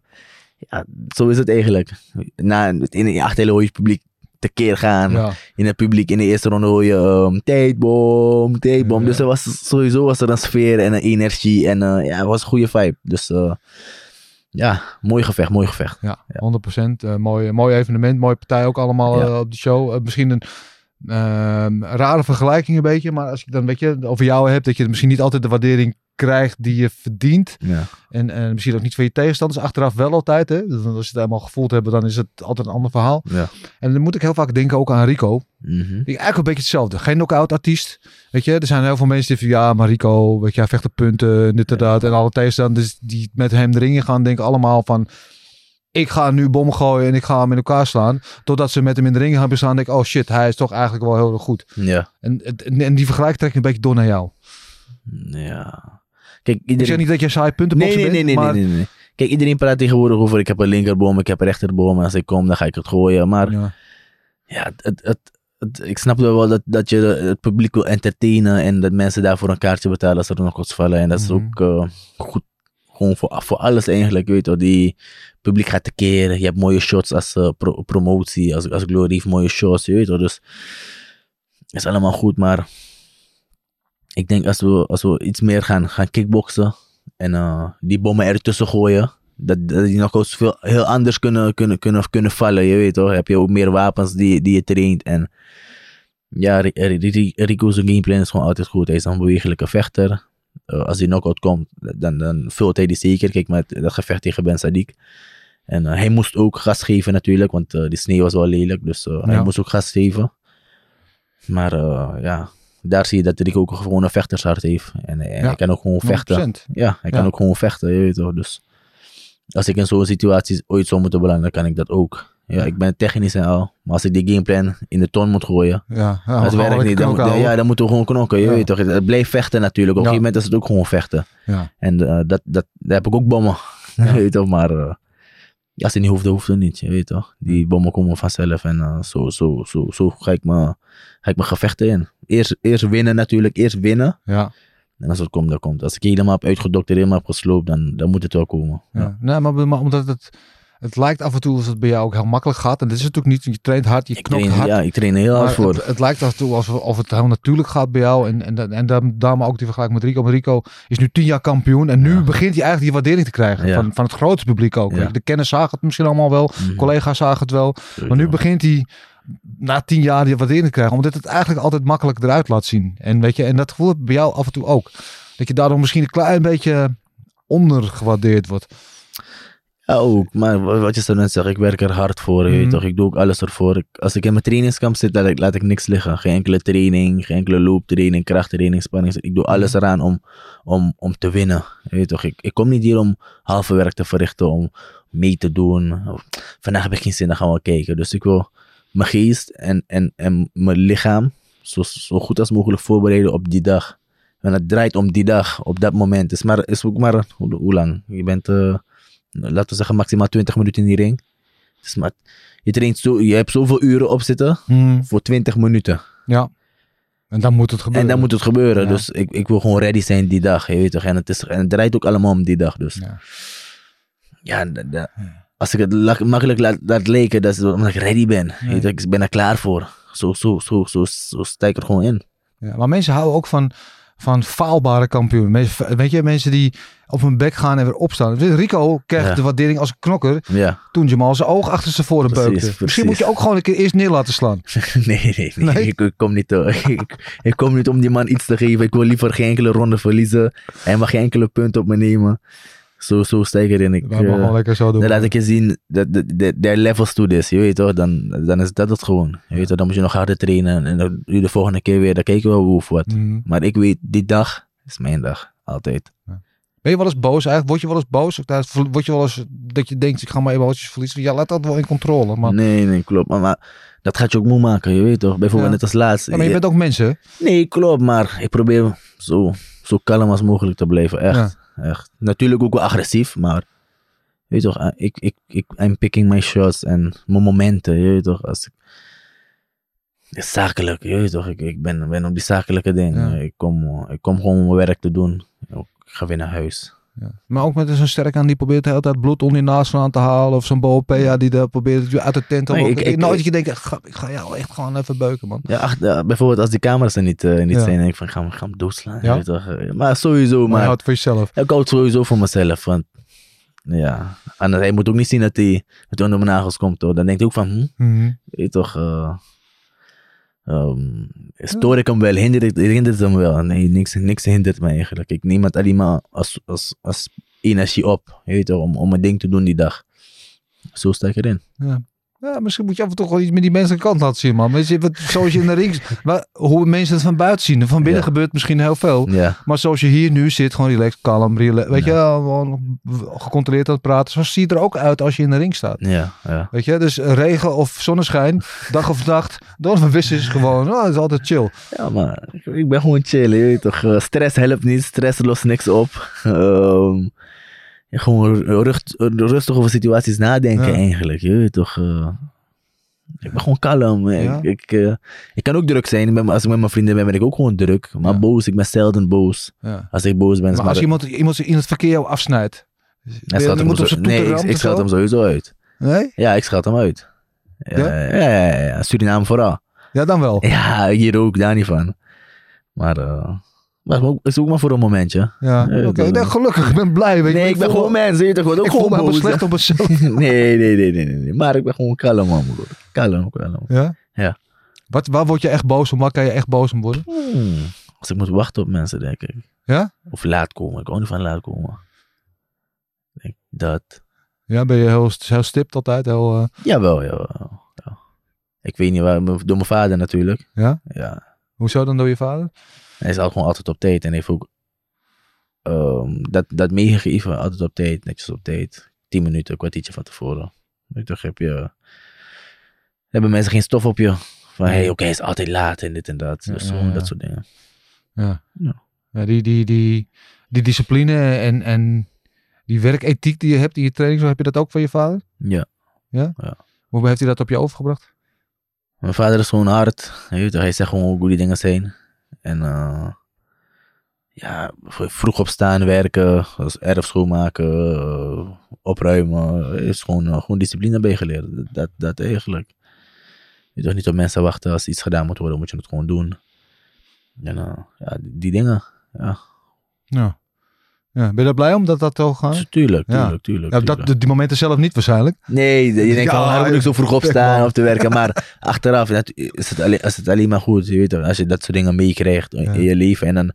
ja, zo is het eigenlijk. Na, in hoor je het publiek tekeer gaan. Ja. In het publiek in de eerste ronde hoor je um, tijdbom, tijdbom. Ja. Dus er was, sowieso was er een sfeer en een energie en eh, ja, het was een goede vibe. Dus eh, ja, mooi gevecht, mooi gevecht. Ja, 100%. Eh, mooi, mooi evenement, mooie partij ook allemaal op de show. Misschien een ehm, rare vergelijking een beetje, maar als ik dan weet je over jou heb, dat je misschien niet altijd de waardering krijgt die je verdient. Ja, En eh, misschien ook niet van je tegenstanders, achteraf wel altijd. Hè? Dus als je het helemaal gevoeld hebben, dan is het altijd een ander verhaal. ja. En dan moet ik heel vaak denken ook aan Rico. Die eigenlijk een beetje hetzelfde. Geen knock-out artiest. Weet je, er zijn heel veel mensen die van ja, maar Rico, weet je, hij vecht op punten, dit en dat. En alle tegenstanders die met hem erin in gaan, denken allemaal van ik ga nu bom gooien en ik ga hem in elkaar slaan. Totdat ze met hem in de ring gaan staan, denk ik, oh shit, hij is toch eigenlijk wel heel erg goed. Ja, En, en, en die vergelijking trek ik een beetje door naar jou. ja. Kijk, Ik iedereen... zeg niet dat je saai Nee, puntenbokser nee, nee, bent, nee, maar... nee, nee, nee. Kijk, iedereen praat tegenwoordig over ik heb een linkerboom, ik heb een rechterboom. En als ik kom, dan ga ik het gooien. Maar Ja, ja, het, het, het, ik snap wel dat, dat je het publiek wil entertainen en dat mensen daarvoor een kaartje betalen als er nog wat vallen. En dat is Mhm. ook eh, goed, gewoon voor, voor alles eigenlijk, weet je wel. Die publiek gaat tekeer, je hebt mooie shots als eh, pro- promotie, als, als Glory heeft mooie shots, je weet wel. Dus het is allemaal goed, maar ik denk als we, als we iets meer gaan, gaan kickboksen en eh, die bommen ertussen gooien, dat, dat die nog veel heel anders kunnen, kunnen, kunnen, kunnen vallen. Je weet toch, heb je ook meer wapens die, die je traint. En ja, Ri- Ri- Ri- Rico's gameplan is gewoon altijd goed. Hij is een bewegelijke vechter. Eh, als hij knockout komt, dan, dan vult hij die zeker. Kijk, met dat gevecht tegen Ben Sadiq. En eh, hij moest ook gas geven natuurlijk, want die sneeuw was wel lelijk. Dus hij moest ook gas geven. Maar ja, daar zie je dat Rico ook gewoon een vechtershart heeft. En, en Ja, hij kan ook gewoon vechten. 100%. Ja, hij kan ook gewoon vechten, je weet toch. Dus als ik in zo'n situatie ooit zou moeten belanden, dan kan ik dat ook. Ja, ik ben technisch en al. Maar als ik die gameplan in de ton moet gooien, Ja, ja, gewoon werkt niet. Dan, moet- ja, dan moeten we gewoon knokken. Je weet toch, het blijft vechten natuurlijk. Op een gegeven moment is het ook gewoon vechten. Ja. En eh, dat, dat, daar heb ik ook bommen. Weet toch, maar eh, als het niet hoeft het niet. Je weet toch? Die bommen komen vanzelf en eh, zo, zo, zo, zo ga ik, me, ga ik mijn gevechten in. Eerst, eerst winnen natuurlijk, eerst winnen. Ja. En als het komt, dan komt. Als ik helemaal heb uitgedokterd, helemaal heb gesloopt, dan, dan moet het wel komen. Ja. Nee, maar, maar omdat het, het lijkt af en toe alsof het bij jou ook heel makkelijk gaat. En dat is het ook niet. Je traint hard, je knokt hard. ja, ik train heel hard voor. het, het lijkt af en toe alsof of het heel natuurlijk gaat bij jou. En, en, en dan, daarom ook die vergelijking met Rico. Maar Rico is nu tien jaar kampioen. En nu Ja. begint hij eigenlijk die waardering te krijgen. Ja. Van, van het grote publiek ook. Ja. De kenners zagen het misschien allemaal wel. Mhm. Collega's zagen het wel. Maar nu begint hij na tien jaar die waardering te krijgen. Omdat het eigenlijk altijd makkelijk eruit laat zien. En, weet je, en dat gevoel heb bij jou af en toe ook. Dat je daardoor misschien een klein beetje ondergewaardeerd wordt. Ja, ook. Maar wa- wat je zo net zegt, ik werk er hard voor. Weet Mhm. toch? Ik doe ook alles ervoor. Als ik in mijn trainingskamp zit, laat ik, laat ik niks liggen. Geen enkele training, geen enkele looptraining, krachttraining, spanning. Ik doe alles Mhm. eraan om, om, om te winnen. Weet toch? Ik, ik kom niet hier om halve werk te verrichten, om mee te doen. Vandaag heb ik geen zin, dan gaan we kijken. Dus ik wil mijn geest en, en, en mijn lichaam zo, zo goed als mogelijk voorbereiden op die dag. En het draait om die dag, op dat moment. Is, maar, is ook maar, hoe, hoe lang? Je bent, eh, laten we zeggen, maximaal 20 minuten in die ring. Dus maar, je, traint zo, je hebt zoveel uren op zitten voor 20 minuten. Ja. En dan moet het gebeuren. En dan moet het gebeuren. Ja. Dus ik, ik wil gewoon ready zijn die dag. Je weet toch? En het, is, en het draait ook allemaal om die dag. Dus Ja. ja, als ik het la- makkelijk laat, laat leken, dat is omdat ik ready ben. Je Ik ben er klaar voor. Zo, zo, zo, zo, zo sta ik er gewoon in. Ja, maar mensen houden ook van, van faalbare kampioenen. Mensen, weet je, mensen die op hun bek gaan en weer opstaan. Rico Ja. de waardering als knokker Ja. toen Jamal zijn oog achter zijn voren Precies, beukte. precies. Misschien moet je ook gewoon een keer eerst neer laten slaan. nee, nee, nee. Nee? Ik, ik kom niet, eh, ik, ik kom niet om die man iets te geven. Ik wil liever geen enkele ronde verliezen. Hij mag geen enkele punt op me nemen. Zo, zo sta ik erin. Ik, Dat mag eh, gewoon lekker zo doen. dan laat ik je zien dat de, de, de levels to this. Je weet toch, dan, dan is dat het gewoon. Je weet toch, dan moet je nog harder trainen. En dan je de volgende keer weer, dan kijken we hoe of wat. Mhm. Maar ik weet, die dag is mijn dag. Altijd. Ben je wel eens boos eigenlijk? Word je wel eens boos? Word je wel eens dat je denkt, ik ga mijn emoties verliezen? Ja, laat dat wel in controle. Maar, Nee, nee, klopt. Maar, maar dat gaat je ook moe maken, je weet toch. Bijvoorbeeld Ja. net als laatst. Ja, maar je bent ook mensen. Nee, klopt, maar ik probeer zo, zo kalm als mogelijk te blijven. Echt, echt. Natuurlijk ook wel agressief, maar weet je toch, eh, ik, ik, ik, I'm picking my shots en mijn momenten, je weet toch. Als ik, is zakelijk, je weet toch, ik, ik ben, ben op die zakelijke dingen. Ja. Ik, kom, ik kom gewoon om mijn werk te doen. Ik ga weer naar huis. Ja. Maar ook met zo'n sterk aan die probeert de hele tijd bloed onder je naast vandaan te halen. Of zo'n Boopea die daar probeert je uit de tent te Nee, ik- ik- Nooit dat je denkt, ik ga, jou echt gewoon even beuken, man. Ja, ach, ja, bijvoorbeeld als die camera's er niet, eh, niet Ja. zijn, denk ik van, ga, hem- ga hem doodslaan. je Ja? toch. eh, Maar sowieso, Maar je maar houdt voor jezelf. Ik houd sowieso voor mezelf. Want ja, en hij moet ook niet zien dat hij onder mijn nagels komt. Hoor. Dan denkt hij ook van, hm, Mhm. weet je toch, eh ehm, stoor ik hem wel, hindert, het- hindert hem wel. Nee, niks, niks hindert me eigenlijk. Ik neem het alleen maar als, als, als energie op, je weet toch, om, om mijn ding te doen die dag. Zo sta ik erin. Ja. Ja, misschien moet je af en toe gewoon iets met die menselijke kant laten zien, man. Weet je, wat- zoals je in de ring... Maar, hoe mensen het van buiten zien. Van binnen Ja. gebeurt misschien heel veel. Ja, Maar zoals je hier nu zit, gewoon relaxed, kalm, relaxed. Weet je, gewoon gecontroleerd aan het praten. Zo zie je er ook uit als je in de ring staat. ja, ja. Weet je, dus regen of zonneschijn, dag of nacht, Donovan Wissers is gewoon, oh, het is altijd chill. Ja, maar ik, ben gewoon chill, je weet toch. Eh, stress helpt niet, stress lost niks op. Ehm, gewoon rust, rustig over situaties nadenken eigenlijk, je weet toch. eh. ik ben gewoon kalm. Ja. Ik, ik, eh, ik kan ook druk zijn, ik ben, als ik met mijn vrienden ben, ben ik ook gewoon druk. Maar Ja. boos, ik ben zelden boos. Ja. Als ik boos ben, is Maar als maar- iemand, iemand in het verkeer jou afsnijdt, je hem moet op zijn Nee, ik, ik of hem sowieso uit. Nee? Ja, ik schat hem uit. Ja, Ja? ja. Suriname vooral. Ja, dan wel. Ja, hier ook, daar niet van. Maar, eh maar het is ook maar voor een momentje. Ja, Ja, oké. Nee, gelukkig, ik ben blij. Weet Nee, ik ben gewoon me- mens, weet je toch? Ik voel me gewoon helemaal slecht op mezelf. nee, nee, nee, nee, nee. Maar ik ben gewoon kalm, man. Kalm, kalm. Ja? Ja. Wat, waar word je echt boos om? Waar kan je echt boos om worden? Hmm. Als ik moet wachten op mensen, denk ik. Ja? Of laat komen. Ik hou niet van laat komen. Ik Denk dat. Ja, ben je heel, heel stipt altijd? Heel, eh, Jawel, jawel. Ja. Ik weet niet waar, door mijn vader natuurlijk. ja? Ja. Hoezo dan door je vader? Hij is al gewoon altijd op tijd en heeft ook ehm, dat, dat meegegeven, altijd op tijd, netjes op tijd. Tien minuten, een kwartiertje van tevoren. Je toch, heb je, hebben mensen geen stof op je. Van, hé, hey, oké, hij is altijd laat en dit en dat. Ja, dus ja, ja. dat soort dingen. Ja. Ja. Ja, die, die, die, die discipline en, en Die werkethiek die je hebt in je training, zo heb je dat ook van je vader? Ja. Hoe heeft hij dat op je overgebracht? Mijn vader is gewoon hard. Je weet toch, hij zegt gewoon hoe goed die dingen zijn. En eh, ja, vroeg opstaan, werken, als erf schoonmaken, eh, opruimen. Is gewoon, eh, gewoon discipline bijgeleerd. Dat, dat eigenlijk. Je toch niet op mensen wachten. Als iets gedaan moet worden, moet je het gewoon doen. En ja, die dingen. Ja, Ja. Ja. Ben je daar blij om dat dat zo gaat? tuurlijk, Ja. tuurlijk, tuurlijk. Ja, dat, die momenten zelf niet waarschijnlijk. Nee, je denkt Ja, waarom moet ik zo vroeg opstaan of te werken? Maar achteraf dat- is het, alleen, is het alleen maar goed. Je weet toch, als je dat soort dingen meekrijgt in je leven. En dan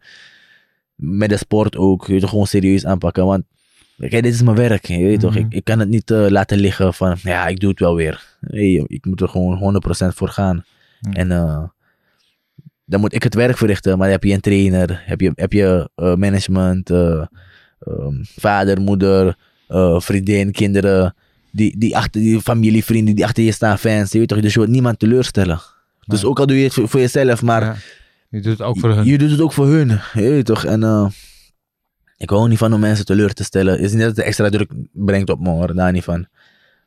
met de sport ook. Je toch, gewoon serieus aanpakken. Want kijk, dit is mijn werk. Je weet toch, Mhm. ik, ik kan het niet eh, laten liggen van, ja, ik doe het wel weer. Nee, ik moet er gewoon 100% voor gaan. En eh, dan moet ik het werk verrichten. Maar dan heb je een trainer, heb je, heb je eh, management, eh, ehm, vader, moeder, eh, vriendin, kinderen die, die achter die familie, vrienden die achter je staan, fans. Je weet toch, dus je wilt niemand teleurstellen. Dus ook al doe je het voor, voor jezelf, maar Ja. Je doet het ook voor hun. je doet het ook voor hun. Je weet toch, en eh, ik hou niet van om mensen teleur te stellen. Het is niet dat het extra druk brengt op me hoor, daar niet van.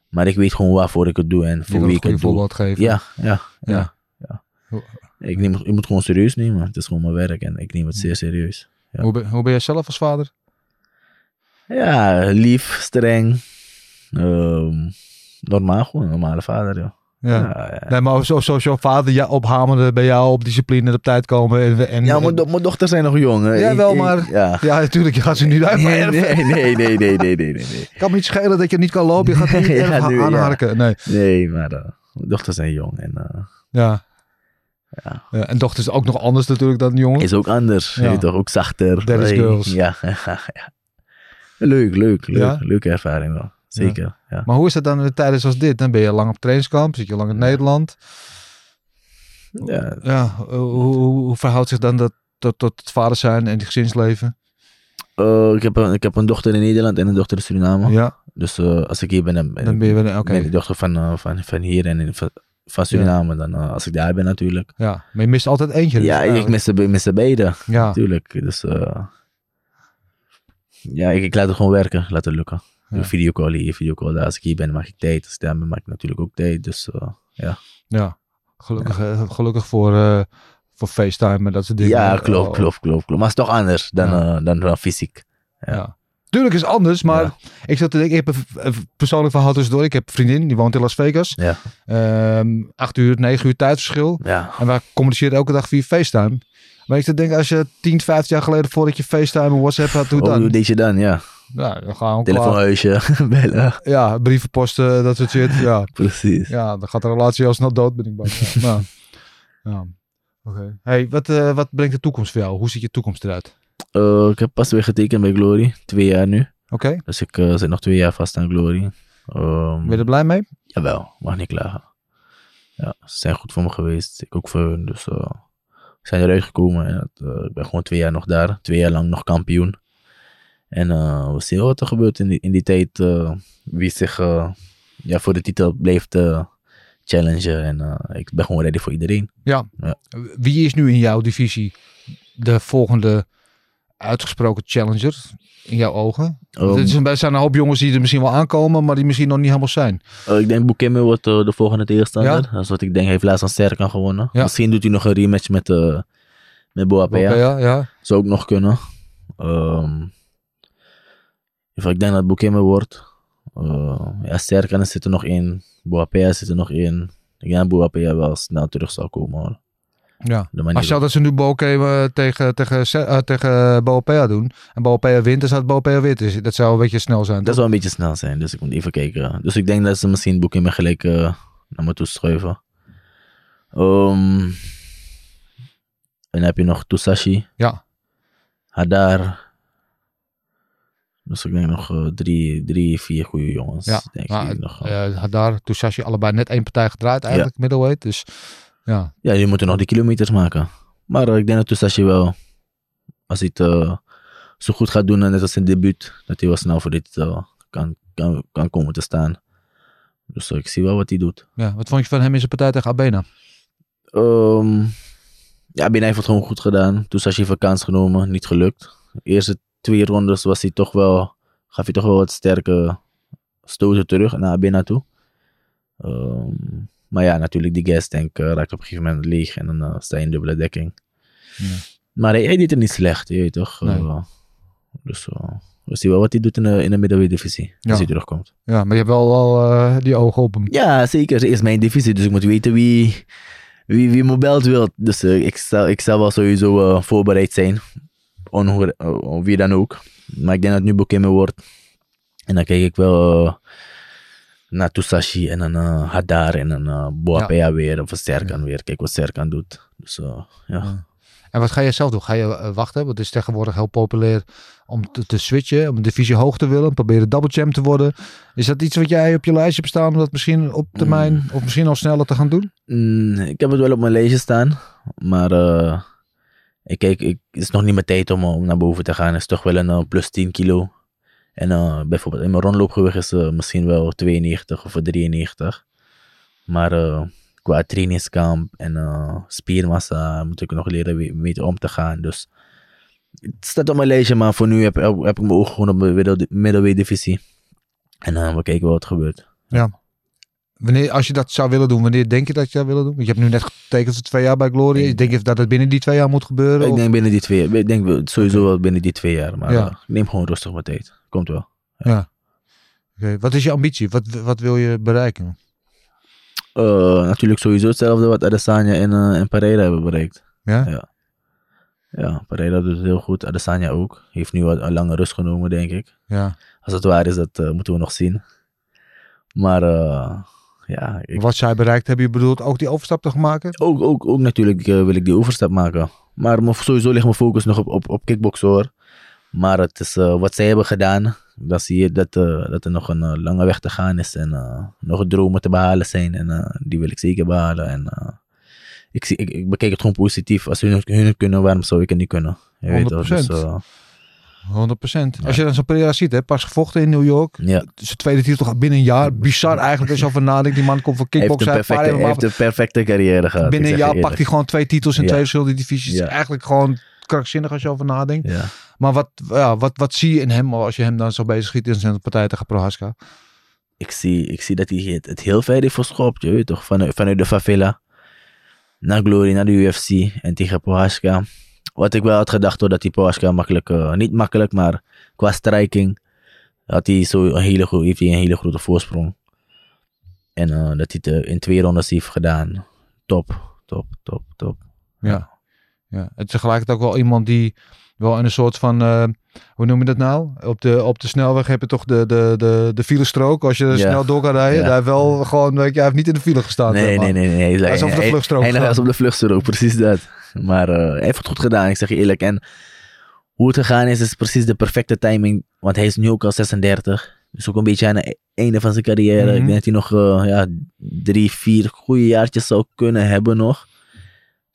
Maar ik weet gewoon waarvoor ik het doe en voor wie ik het doe. voorbeeld geven. Ja, ja, ja. Ja. ja. Ik, neem, ik moet het gewoon serieus nemen. Het is gewoon mijn werk en ik neem het zeer serieus. Ja. Hoe, ben, hoe ben jij zelf als vader? Ja, lief, streng. ehm, normaal, gewoon een normale vader, joh. Ja. Ja, ja. Nee, maar zo- zoals jouw vader ja, ophamerde bij jou op discipline en op tijd komen. En, en, Ja, mijn, do- mijn dochters zijn nog jong. hè. Ja, Ik- wel, ik- maar- Ja. Ja, natuurlijk. Je gaat ze niet uit. Nee, nee, nee, nee, nee, nee, nee, nee, nee. Het kan me niet schelen dat je niet kan lopen. Je gaat niet erg ja, nu, aanharken. Nee. Nee, maar eh, mijn dochters zijn jong en eh, Ja. Ja. Ja, En dochter is ook nog anders natuurlijk dan jongen. is ook anders. Ja. Je toch, ook zachter. That is girls. Ja, ja. Leuk, leuk, leuk. Ja? Leuke ervaring wel. Zeker, ja. Maar hoe is dat dan in tijden zoals dit? Dan ben je lang op trainingskamp, zit je lang in Nederland. ja. Ja, hoe, hoe, verhoudt zich dan dat tot, tot het vader zijn en het gezinsleven? Eh, ik, heb een, ik heb een dochter in Nederland en een dochter in Suriname. Ja, Dus eh, als ik hier ben, dan, dan ben je weer... Oké, ben ik dochter van, eh, van, van hier en in- van, van Suriname. Dan, eh, als ik daar ben natuurlijk. ja. Maar je mist altijd eentje. dus ja, ik mis de, mis de beide. Ja, Natuurlijk. Dus eh, ja, ik, ik laat het gewoon werken. Laat het lukken. Ja. Videocall hier, videocall daar. Als ik hier ben, maak ik tijd. Als ik daar ben, maak ik natuurlijk ook tijd. Dus eh, ja. Gelukkig, eh, gelukkig voor, eh, voor FaceTime en dat soort dingen. ja, klopt, Oh, klopt, klopt, klopt. Maar het is toch anders dan, Ja. dan, dan fysiek. Ja. Tuurlijk is het anders, maar Ja. ik zat te denken, ik heb een, een persoonlijk verhaal tussendoor. Ik heb een vriendin, die woont in Las Vegas. Ja. Ehm, acht uur, negen uur tijdverschil. Ja. En wij communiceren elke dag via FaceTime. Maar ik denken, als je 10, 15 jaar geleden voordat je FaceTime en WhatsApp had, hoe Oh, dan? hoe deed je dan? Ja. Ja, dan gaan. Telefoonhuisje, bellen. Ja, brieven posten, dat soort shit. Ja, Precies. ja dan gaat de relatie al snel dood, ben ik bang. Ja, nou, ja. Oké. Hey, wat, eh, wat brengt de toekomst voor jou? Hoe ziet je toekomst eruit? Eh, ik heb pas weer getekend bij Glory. Twee jaar nu. Oké, Dus ik eh, zit nog twee jaar vast aan Glory. Ehm, ben je er blij mee? Jawel, mag niet klagen. Ja, ze zijn goed voor me geweest. Ik ook voor hun. Dus zijn eruit gekomen. En het, eh, ik ben gewoon twee jaar nog daar. Twee jaar lang nog kampioen. En eh, we zien wat er gebeurt in die, in die tijd. eh, wie zich ja, voor de titel bleef te challengen. En ik ben gewoon ready voor iedereen. Ja. Ja. Wie is nu in jouw divisie de volgende uitgesproken challenger in jouw ogen? Ehm, er zijn- er zijn een hoop jongens die er misschien wel aankomen, maar die misschien nog niet helemaal zijn. Eh, ik denk Boekemme wordt eh, de volgende tegenstander. Ja? Dat is wat ik denk. Hij heeft laatst aan Serkan gewonnen. Ja. Misschien doet hij nog een rematch met, eh met Boapea. Ja, ja. Zou ook nog kunnen. Ehm, ik denk dat het Boekemme wordt. Eh ja, Serkan zit er nog in. Boapea zit er nog in. Ik denk dat Boapea wel snel terug zal komen. Hoor. Ja. Maar stel dat ze nu Boke eh, tegen, tegen, Se- eh, tegen Boopea doen en Boopea wint, dan zou het Boopea wit. Dus dat zou een beetje snel zijn. Dat toch? zal een beetje snel zijn, dus ik moet even kijken. Dus ik denk dat ze misschien Boekemme gelijk eh, naar me toe schuiven. Ehm, en dan heb je nog Tusashi. Ja. Hadar. Dus ik denk nog eh, drie, drie, vier goede jongens. Ja, denk maar, ik nog. eh. eh, Hadar, Tusashi, allebei net één partij gedraaid eigenlijk, middleweight. Dus ja, Ja, die moeten nog die kilometers maken. Maar eh, ik denk dat Tusashi wel, als hij het eh, zo goed gaat doen, net als zijn debuut, dat hij wel snel voor dit eh, kan, kan, kan komen te staan. Dus ik zie wel wat hij doet. ja. Wat vond je van hem in zijn partij tegen Abena? Ehm ja, Ben heeft het gewoon goed gedaan. Tusashi heeft kans genomen, niet gelukt. De eerste twee rondes was hij toch wel gaf hij toch wel wat sterke stoten terug naar binnen toe. Ehm, maar ja, natuurlijk, die gastank uh, raakt op een gegeven moment leeg en dan uh, sta je in dubbele dekking. Ja. Maar hij, hij deed het niet slecht, je weet toch? Nee. Uh, dus we zien wel wat hij doet in de, in de middenweight divisie, Ja. als hij terugkomt. Ja, maar je hebt wel al eh, die ogen op hem. Ja, zeker. Het is mijn divisie, dus ik moet weten wie, wie, wie mijn belt wil. Dus eh, ik, zal, ik zal wel sowieso eh, voorbereid zijn. Eh, wie dan ook. Maar ik denk dat het nu Bokeme wordt. En dan kijk ik wel eh, naar Tusashi en dan eh, Hadar en dan uh, Boapea weer. Of Serkan weer. Kijk wat Serkan doet. Dus eh, ja. En wat ga je zelf doen? Ga je eh, wachten? Want het is tegenwoordig heel populair om te, te switchen, om een divisie hoog te willen, proberen double champ te worden. Is dat iets wat jij op je lijstje hebt staan om dat misschien op termijn of misschien al sneller te gaan doen? Mm, ik heb het wel op mijn lijstje staan. Maar eh, ik kijk, ik, het is nog niet mijn tijd om, om naar boven te gaan. Het is toch wel een eh, plus 10 kilo. En eh, bijvoorbeeld in mijn rondloopgewicht is eh, misschien wel 92 of 93. Maar eh, qua trainingskamp en spiermassa moet ik nog leren we- weten om te gaan. Dus het staat op mijn lijstje, maar voor nu heb, heb ik mijn ogen gewoon op de middel- middleweight divisie. En we kijken wat gebeurt. Wanneer, als je dat zou willen doen, wanneer denk je dat je dat willen doen? Want je hebt nu net getekend voor twee jaar bij Gloria. Ik- Denk je dat het binnen die twee jaar moet gebeuren? Ik of- denk binnen die twee Ik denk sowieso wel binnen die twee jaar. Maar Ja. neem gewoon rustig wat tijd. Komt wel. Ja. Oké, Wat is je ambitie? Wat, wat wil je bereiken? Eh, natuurlijk sowieso hetzelfde wat Adesanya en, eh, en Pereira hebben bereikt. Ja? Ja. Ja, Pereira doet het heel goed. Adesanya ook. Heeft nu wat een lange rust genomen, denk ik. ja. Als het waar is, dat eh, moeten we nog zien. Maar ja, ik, Wat zij bereikt hebben, je bedoelt ook die overstap te maken? ook, ook, ook natuurlijk eh, wil ik die overstap maken. Maar sowieso ligt mijn focus nog op, op, op kickboksen hoor. Maar het is eh, wat zij hebben gedaan. Dan zie je dat, eh, dat er nog een lange weg te gaan is. En nog dromen te behalen zijn. En die wil ik zeker behalen. En ik, zie, ik, ik bekijk het gewoon positief. Als hun, het- kunnen, waarom zou ik het niet kunnen? Je weet toch, dus, 100%. eh, 100%. Als je dan zo'n Pereira ziet, hè, pas gevochten in New York. ja. Zijn tweede titel gaat binnen een jaar. Bizar eigenlijk als je over nadenkt. Die man komt van heeft, een kickboksen. Hij perfecte, hij heeft een perfecte carrière gehad. binnen een jaar pakt hij gewoon twee titels in Ja. twee verschillende divisies. Ja. eigenlijk gewoon krankzinnig als je over nadenkt. Ja. Maar wat, ja, wat, wat zie je in hem als je hem dan zo bezig schiet in zijn partij tegen Prohaska? ik zie, ik zie dat hij het, het heel ver heeft geschopt, je weet toch, vanuit, vanuit de favela naar Glory, naar de UFC en tegen Prohaska. Wat ik wel had gedacht, hoor, dat hij Prohaska makkelijk, eh, niet makkelijk, maar qua striking had hij zo een hele, heeft hij een hele grote voorsprong. En eh, dat hij het eh, in twee rondes heeft gedaan. Top, top, top, top. Ja. ja. Het is tegelijkertijd ook wel iemand die wel in een soort van, eh, hoe noem je dat nou? Op de, op de snelweg heb je toch de, de, de, de filestrook. Als je Ja. snel door kan rijden. Ja. Hij heeft wel gewoon, weet je, hij heeft niet in de file gestaan. Nee, nee, nee, nee. Hij is over de vluchtstrook Hij, hij op de vluchtstrook, precies dat. Maar eh, hij heeft het goed gedaan, ik zeg je eerlijk. En hoe het gegaan is, is precies de perfecte timing. Want hij is nu ook al 36. Dus ook een beetje aan het einde van zijn carrière. Mhm. Ik denk dat hij nog eh, ja, drie, vier goede jaartjes zou kunnen hebben nog.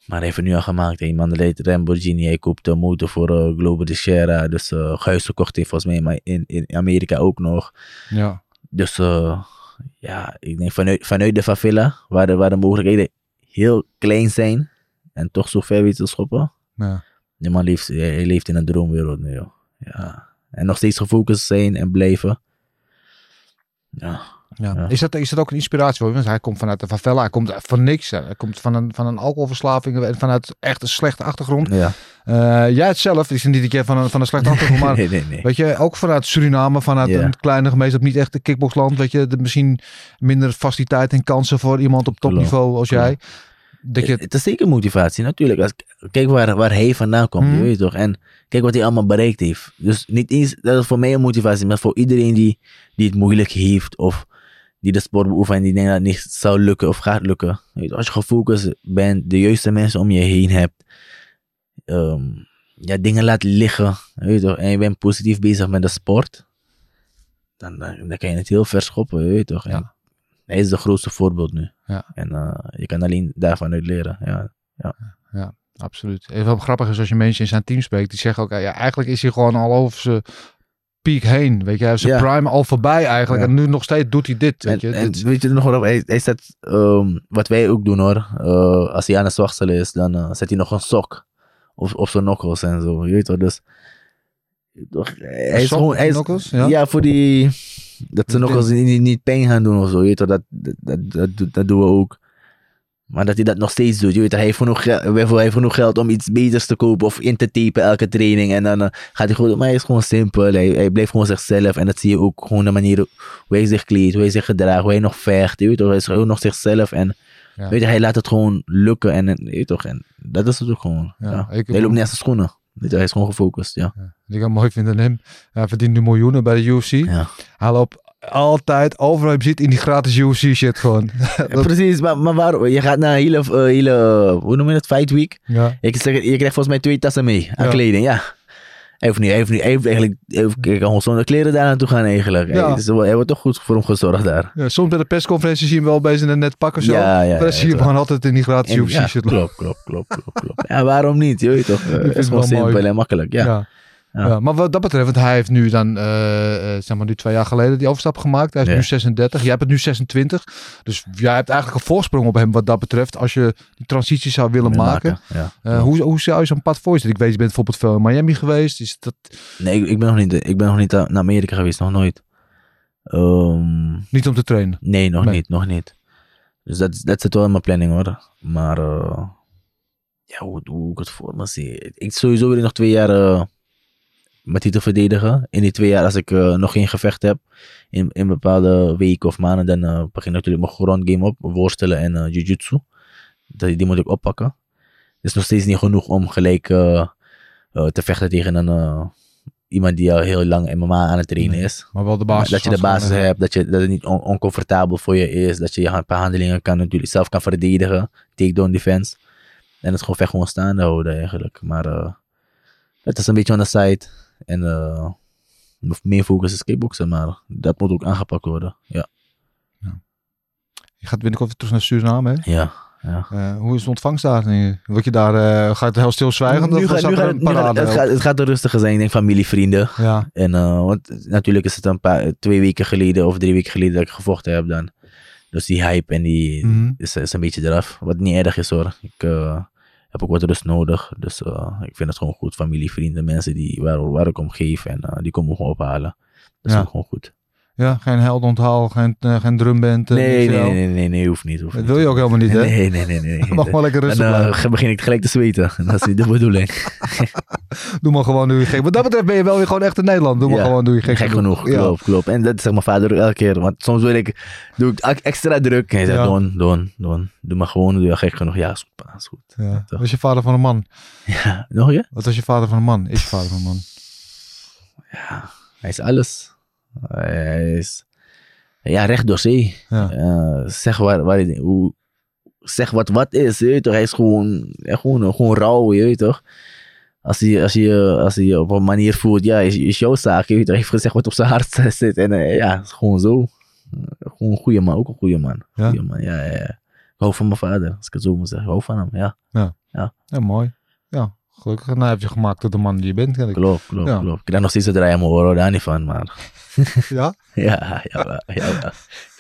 Maar hij heeft het nu al gemaakt. Een man leed Lamborghini. Hij koopt de motor voor eh, Global de Sierra. Dus uh, huis verkocht hij volgens mij maar in, in Amerika ook nog. Ja. Dus eh, ja, ik denk vanuit, vanuit de favela, waar de, waar de mogelijkheden heel klein zijn en toch zo ver weten te schoppen. ja. Man leeft, hij hij leeft in een droomwereld nu, joh. Ja. En nog steeds gefocust zijn en blijven. Ja. Ja. Ja. Is, dat, is dat ook een inspiratie voor je? Want hij komt vanuit de favela, hij komt van niks. Hij komt van een, van een alcoholverslaving en vanuit echt een slechte achtergrond. Ja. Eh, jij het zelf, is niet een keer van een, van een slechte achtergrond, maar nee, nee, nee. Weet je, ook vanuit Suriname, vanuit Ja. een kleine gemeenschap, niet echt een kickboxland. Weet je, de, misschien minder faciliteit en kansen voor iemand op topniveau als jij. Dat je, Het is zeker motivatie, natuurlijk. Als, kijk waar, waar hij vandaan komt, Mhm. je weet toch. En kijk wat hij allemaal bereikt heeft. Dus niet eens, dat is voor mij een motivatie, maar voor iedereen die, die het moeilijk heeft of die de sport beoefent en die denkt dat het niet zou lukken of gaat lukken. Je als je gefocust bent, de juiste mensen om je heen hebt, ehm, ja, dingen laat liggen, je weet toch, en je bent positief bezig met de sport, dan, dan, dan kan je het heel ver schoppen, je weet toch. En Ja. hij is de grootste voorbeeld nu. Ja. En eh, je kan alleen daarvan uit leren. Ja. absoluut. En wat grappig is als je mensen in zijn team spreekt, die zeggen ook, ja, eigenlijk is hij gewoon al over zijn heen. Weet je, hij heeft zijn Ja. prime al voorbij eigenlijk. En nu nog steeds doet hij dit. Weet je. En, en Dit- weet je nog wel, hij, hij zet, ehm, wat wij ook doen hoor, eh, als hij aan het zwachtelen is, dan eh, zet hij nog een sok op, op zijn nokkels en zo, je weet toch, dus Toch, hij is gewoon, hij is, knokkels, ja? ja? voor die, dat ze ding. niet, niet pijn gaan doen of zo, je weet toch, dat, dat, dat, dat, dat doen we ook. Maar dat hij dat nog steeds doet, je weet hij heeft genoeg, hij heeft genoeg geld om iets beters te kopen of in te typen elke training. En dan eh, gaat hij gewoon, maar hij is gewoon simpel, hij, hij blijft gewoon zichzelf. En dat zie je ook gewoon de manier hoe hij zich kleedt, hoe hij zich gedraagt, hoe hij nog vecht, je weet toch, hij is gewoon nog zichzelf. En Ja. weet je, hij laat het gewoon lukken en, je weet toch, en dat is het ook gewoon. Ja, Ja, hij loopt niet aan zijn schoenen. Hij is gewoon gefocust, ja. Wat ik wel mooi vind aan hem. Hij verdient nu miljoenen bij de UFC. ja. Hij loopt altijd overal je ziet in die gratis UFC shit gewoon. Dat- Precies, maar, maar waar, je gaat naar hele, eh, hele, hoe noem je het, fight week. ja. Ik zeg, je krijgt volgens mij twee tassen mee aan Ja. kleding, ja. Hoeft niet, hij hoeft eigenlijk, hoeft, hij kan gewoon zonder kleren daar naartoe gaan eigenlijk. Ja. Dus er wordt toch goed voor hem gezorgd daar. Ja, soms bij de persconferentie zie je hem wel bezig in een net pakken zo. Ja, ja, maar dan zie je gewoon altijd in die gratis UFC shit. klopt, klopt, klopt, klopt, klopt. Ja, waarom niet? Je weet toch, eh, het is gewoon mooi. simpel en makkelijk, ja. Ja. Ja. Ja, maar wat dat betreft, want hij heeft nu dan, eh, eh, zeg maar nu twee jaar geleden die overstap gemaakt. Hij is Ja. nu 36, jij bent nu 26. Dus jij hebt eigenlijk een voorsprong op hem wat dat betreft. Als je die transitie zou willen maken. Ja. Eh, hoe, hoe zou je zo'n pad voor je zitten? Ik weet, je bent bijvoorbeeld veel in Miami geweest. Is dat Nee, ik, ik ben nog niet, ik ben nog niet naar Amerika geweest, nog nooit. Ehm, niet om te trainen? Nee, nog Nee. niet, nog niet. Dus dat, dat zit wel in mijn planning hoor. Maar eh, ja, hoe, hoe ik het voor me zie. Ik sowieso wil ik nog twee jaar eh mijn titel verdedigen. In die twee jaar, als ik eh, nog geen gevecht heb, in, in bepaalde weken of maanden, dan eh, begin ik natuurlijk mijn ground game op. Worstelen en eh jiu-jitsu. Die, die moet ik oppakken. Het is nog steeds niet genoeg om gelijk te vechten tegen een, iemand die al heel lang MMA aan het trainen Nee. is. Maar wel de Maar basis. dat je de basis hebt, dat, je, dat het niet on- oncomfortabel voor je is, dat je een paar handelingen kan natuurlijk zelf kan verdedigen, takedown defense. En het gewoon vecht gewoon staande houden eigenlijk. Maar het is een beetje on the side. En eh, meer focus is kickboksen, maar dat moet ook aangepakt worden. Ja, Je gaat binnenkort weer terug naar Suriname, hè? ja, ja. Eh, hoe is de ontvangst daar? nu? Word je daar, eh, gaat het heel stilzwijgend? Nu gaat- nu gaat- nu het, gaat, het gaat er rustiger zijn, ik denk familie, vrienden. Ja, En want natuurlijk is het een paar, twee weken geleden of drie weken geleden dat ik gevochten heb dan. Dus die hype en die Mhm. is, is een beetje eraf. Wat niet erg is hoor. Ik heb ook wat rust nodig. Dus eh, ik vind het gewoon goed. Familie, vrienden, mensen die, waar, waar ik om geef. En eh, die komen me gewoon ophalen. Dat is Ja. ook gewoon goed. Ja geen heldonthaal, geen, eh, geen drumband. eh, Nee, nee, nee, nee, nee, hoeft niet. Hoeft Dat wil je ook helemaal niet, hè? Nee, nee, nee. nee. Mag wel lekker Dan rustig eh, blijven. begin ik gelijk te zweten. Dat is niet de bedoeling. Doe maar gewoon, doe je gek. Wat dat betreft ben je wel weer gewoon echt in Nederland. Doe maar gewoon, doe je gek. Gek genoeg, Ja. klopt, klopt. En dat zegt mijn vader elke keer. Want soms wil ik, doe ik extra druk. En hij zegt, Ja. Don, Don, Don. Doe maar gewoon, doe je gek genoeg. Ja, is goed, is goed. Ja. Toch. Was je vader van een man? Ja, nog keer? Wat was je vader van een man? Is je vader van een man? Ja, hij is alles. Hij is, ja, recht door zee. Ja. Eh, zeg, waar, waar, hoe, zeg wat wat is, je weet toch. Hij is gewoon, ja, gewoon, gewoon rauw, je weet toch. Als hij, als, hij, als hij op een manier voelt, ja, is, is jouw zaak. Je weet toch, hij heeft gezegd wat op zijn hart zit. En eh, ja, gewoon zo. Eh, gewoon een goede man, ook een goede man. Ja? Goeie man, ja, ja, ja. Ik hou van mijn vader, als ik het zo moet zeggen. Ik hou van hem, ja. Ja, mooi. Ja, gelukkig. Nou heb je gemaakt tot de man die je bent. Klopt, klopt, Ja. klopt. Ik krijg nog steeds draai aan mijn oren, daar niet van, maar... Ja? Ja, ja, ja.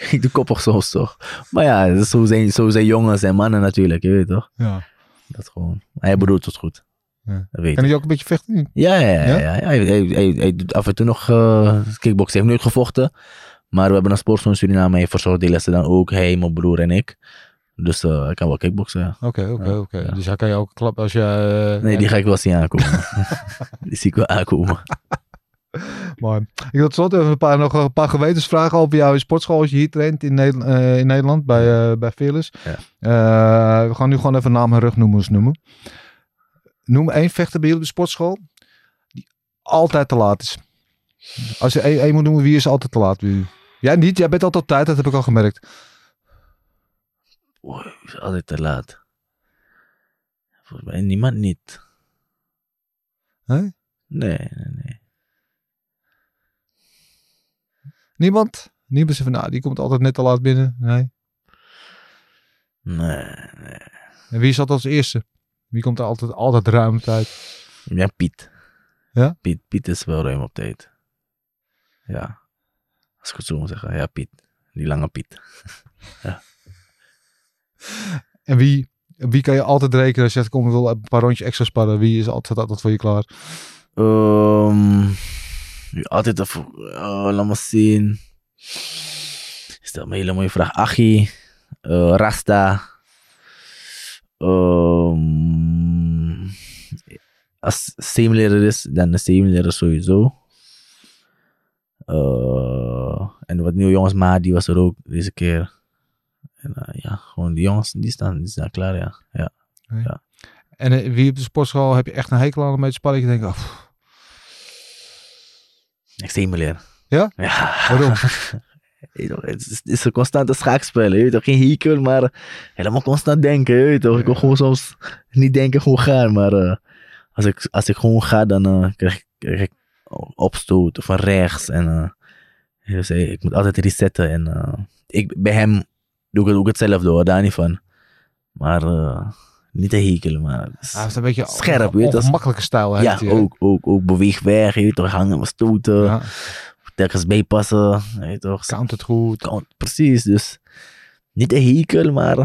Ik doe koppig soms toch. Maar ja, zo zijn, zo zijn jongens en mannen natuurlijk, je weet toch. Ja. Dat gewoon. Hij bedoelt het goed. Ja. Dat weet Kan je ook een beetje vechten? Ja, ja, ja. Ja? Hij, hij, hij, hij doet af en toe nog uh, kickboksen. Hij heeft nooit gevochten. Maar we hebben een sportschool in Suriname. Hij verzorgt die lessen dan ook. Hij, mijn broer en ik. Dus eh hij kan wel kickboksen, ja. Oké, oké, oké. Dus hij kan je ook klappen als je... eh, Nee, die ga ik wel zien aankomen. die zie ik wel aankomen. Mooi. Ik had slot even een paar, nog een paar gewetensvragen over jou in sportschool als je hier traint in, Nederland, eh, in Nederland bij, eh bij Fearless. Ja. We gaan nu gewoon even naam en rugnummers noemen. Noem één vechter bij jullie op de sportschool die altijd te laat is. Als je één, één moet noemen, wie is altijd te laat jullie? Jij niet, jij bent altijd op tijd, dat heb ik al gemerkt. Oei, is altijd te laat. Volgens mij niemand niet. Nee? Nee, nee, nee. Niemand? Niemand zegt van, nou, die komt altijd net te laat binnen. Nee. Nee, nee. En wie is altijd als eerste? Wie komt er altijd, altijd ruim op tijd? Ja, Piet. Ja? Piet, Piet is wel ruim op tijd. Ja. Als ik het zo moet zeggen. Ja, Piet. Die lange Piet. En wie, wie kan je altijd rekenen als je zegt, kom, ik wil een paar rondjes extra sparren. Wie is altijd, altijd voor je klaar? Ja, altijd even, oh, laat zien. Stel me een hele mooie vraag. Achi, eh, Rasta. Ehm, als zeemleraar is, dan de zeemleraar sowieso. Eh, en wat nieuwe jongens, maar die was er ook deze keer. En eh, ja, gewoon die jongens, die staan, die staan klaar, ja. ja. En eh, wie op de sportschool heb je echt een hekel aan mee te sparren? Je denkt, oh, Ik zeemleraar. Ja? Ja. waarom? Het is, een constante schaakspel. Je toch, geen hekel, maar helemaal constant denken. Je toch, ik wil gewoon soms niet denken, gewoon gaan. Maar eh, als, ik, als ik gewoon ga, dan eh, krijg, ik, krijg ik opstoot van rechts. En eh, dus, eh, ik moet altijd resetten. En eh, ik, bij hem doe ik, het, ik hetzelfde hoor, daar niet van. Maar eh, niet te hekelen, maar het is- Hij heeft een beetje Scherp, weet je, ongemakkelijke stijl. ja, heeft hij, hè? ook, ook, ook beweeg weg, je toch, hangen maar stoten, Ja, telkens bijpassen, je weet toch. count het goed. Precies, dus niet een hekel, maar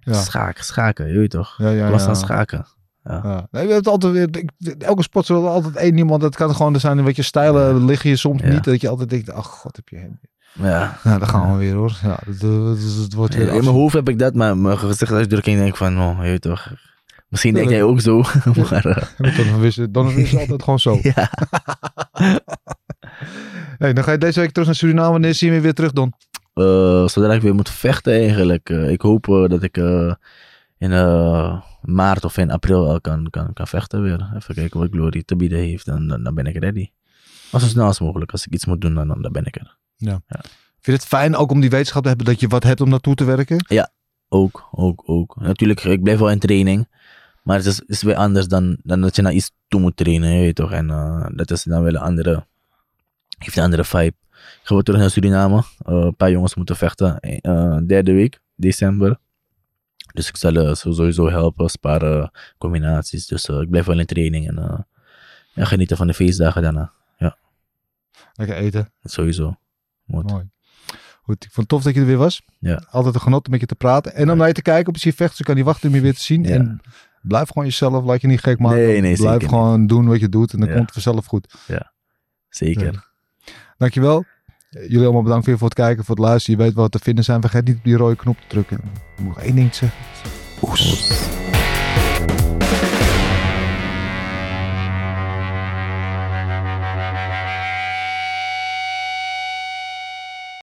Ja. schaken, schaken, je weet toch. Ja, ja, Ik was ja. aan schaken. Ja. Nee, we hebben altijd, ik, elke sport zal altijd één iemand. Dat kan gewoon er zijn een beetje stijlen liggen je soms Ja. niet. Dat je altijd denkt, ach god heb je hem. Ja. Daar gaan we weer hoor. Ja, dat, dat, dat- dat wordt weer In mijn hoofd heb ik dat, maar mijn gezichtsuitdrukking denk ik van, oh, je toch. Misschien denk Ja, jij ook zo, maar eh, Dan is het dan is het altijd gewoon zo. ja. Hey, dan ga je deze week terug naar Suriname. Wanneer zie je me weer terug, Don? Eh, zodra ik weer moet vechten eigenlijk. Eh, ik hoop dat ik in maart of in april al kan, kan, kan vechten weer. Even kijken wat Glory te bieden heeft en dan, dan ben ik ready. Maar zo snel als mogelijk. Als ik iets moet doen, dan, dan ben ik er. Vind je het fijn ook om die wetenschap te hebben dat je wat hebt om naartoe te werken? Ook, ook, ook. Natuurlijk, ik blijf wel in training. Maar het is, is weer anders dan, dan dat je naar iets toe moet trainen, je weet toch. En eh, dat is dan wel een andere, heeft een andere vibe. Ik ga weer terug naar Suriname. Eh, een paar jongens moeten vechten. eh, derde week, december. Dus ik zal zo- sowieso helpen, sparen, combinaties. Dus ik blijf wel in training en eh, ja, genieten van de feestdagen daarna. Lekker eten. Sowieso. Mooi. Goed, ik vond het tof dat je er weer was. Ja. Altijd een genot om met je te praten. En om naar je te kijken op je vechten. Ze kan niet wachten om je weer te zien. Ja. En blijf gewoon jezelf. Laat je niet gek maken. Nee, nee, blijf zeker gewoon doen wat je doet. En dan Ja. komt het vanzelf goed. Zeker. Dankjewel. Jullie allemaal bedankt weer voor het kijken, voor het luisteren. Je weet wat te vinden zijn. Vergeet niet op die rode knop te drukken. Ik moet nog één ding zeggen. Oes.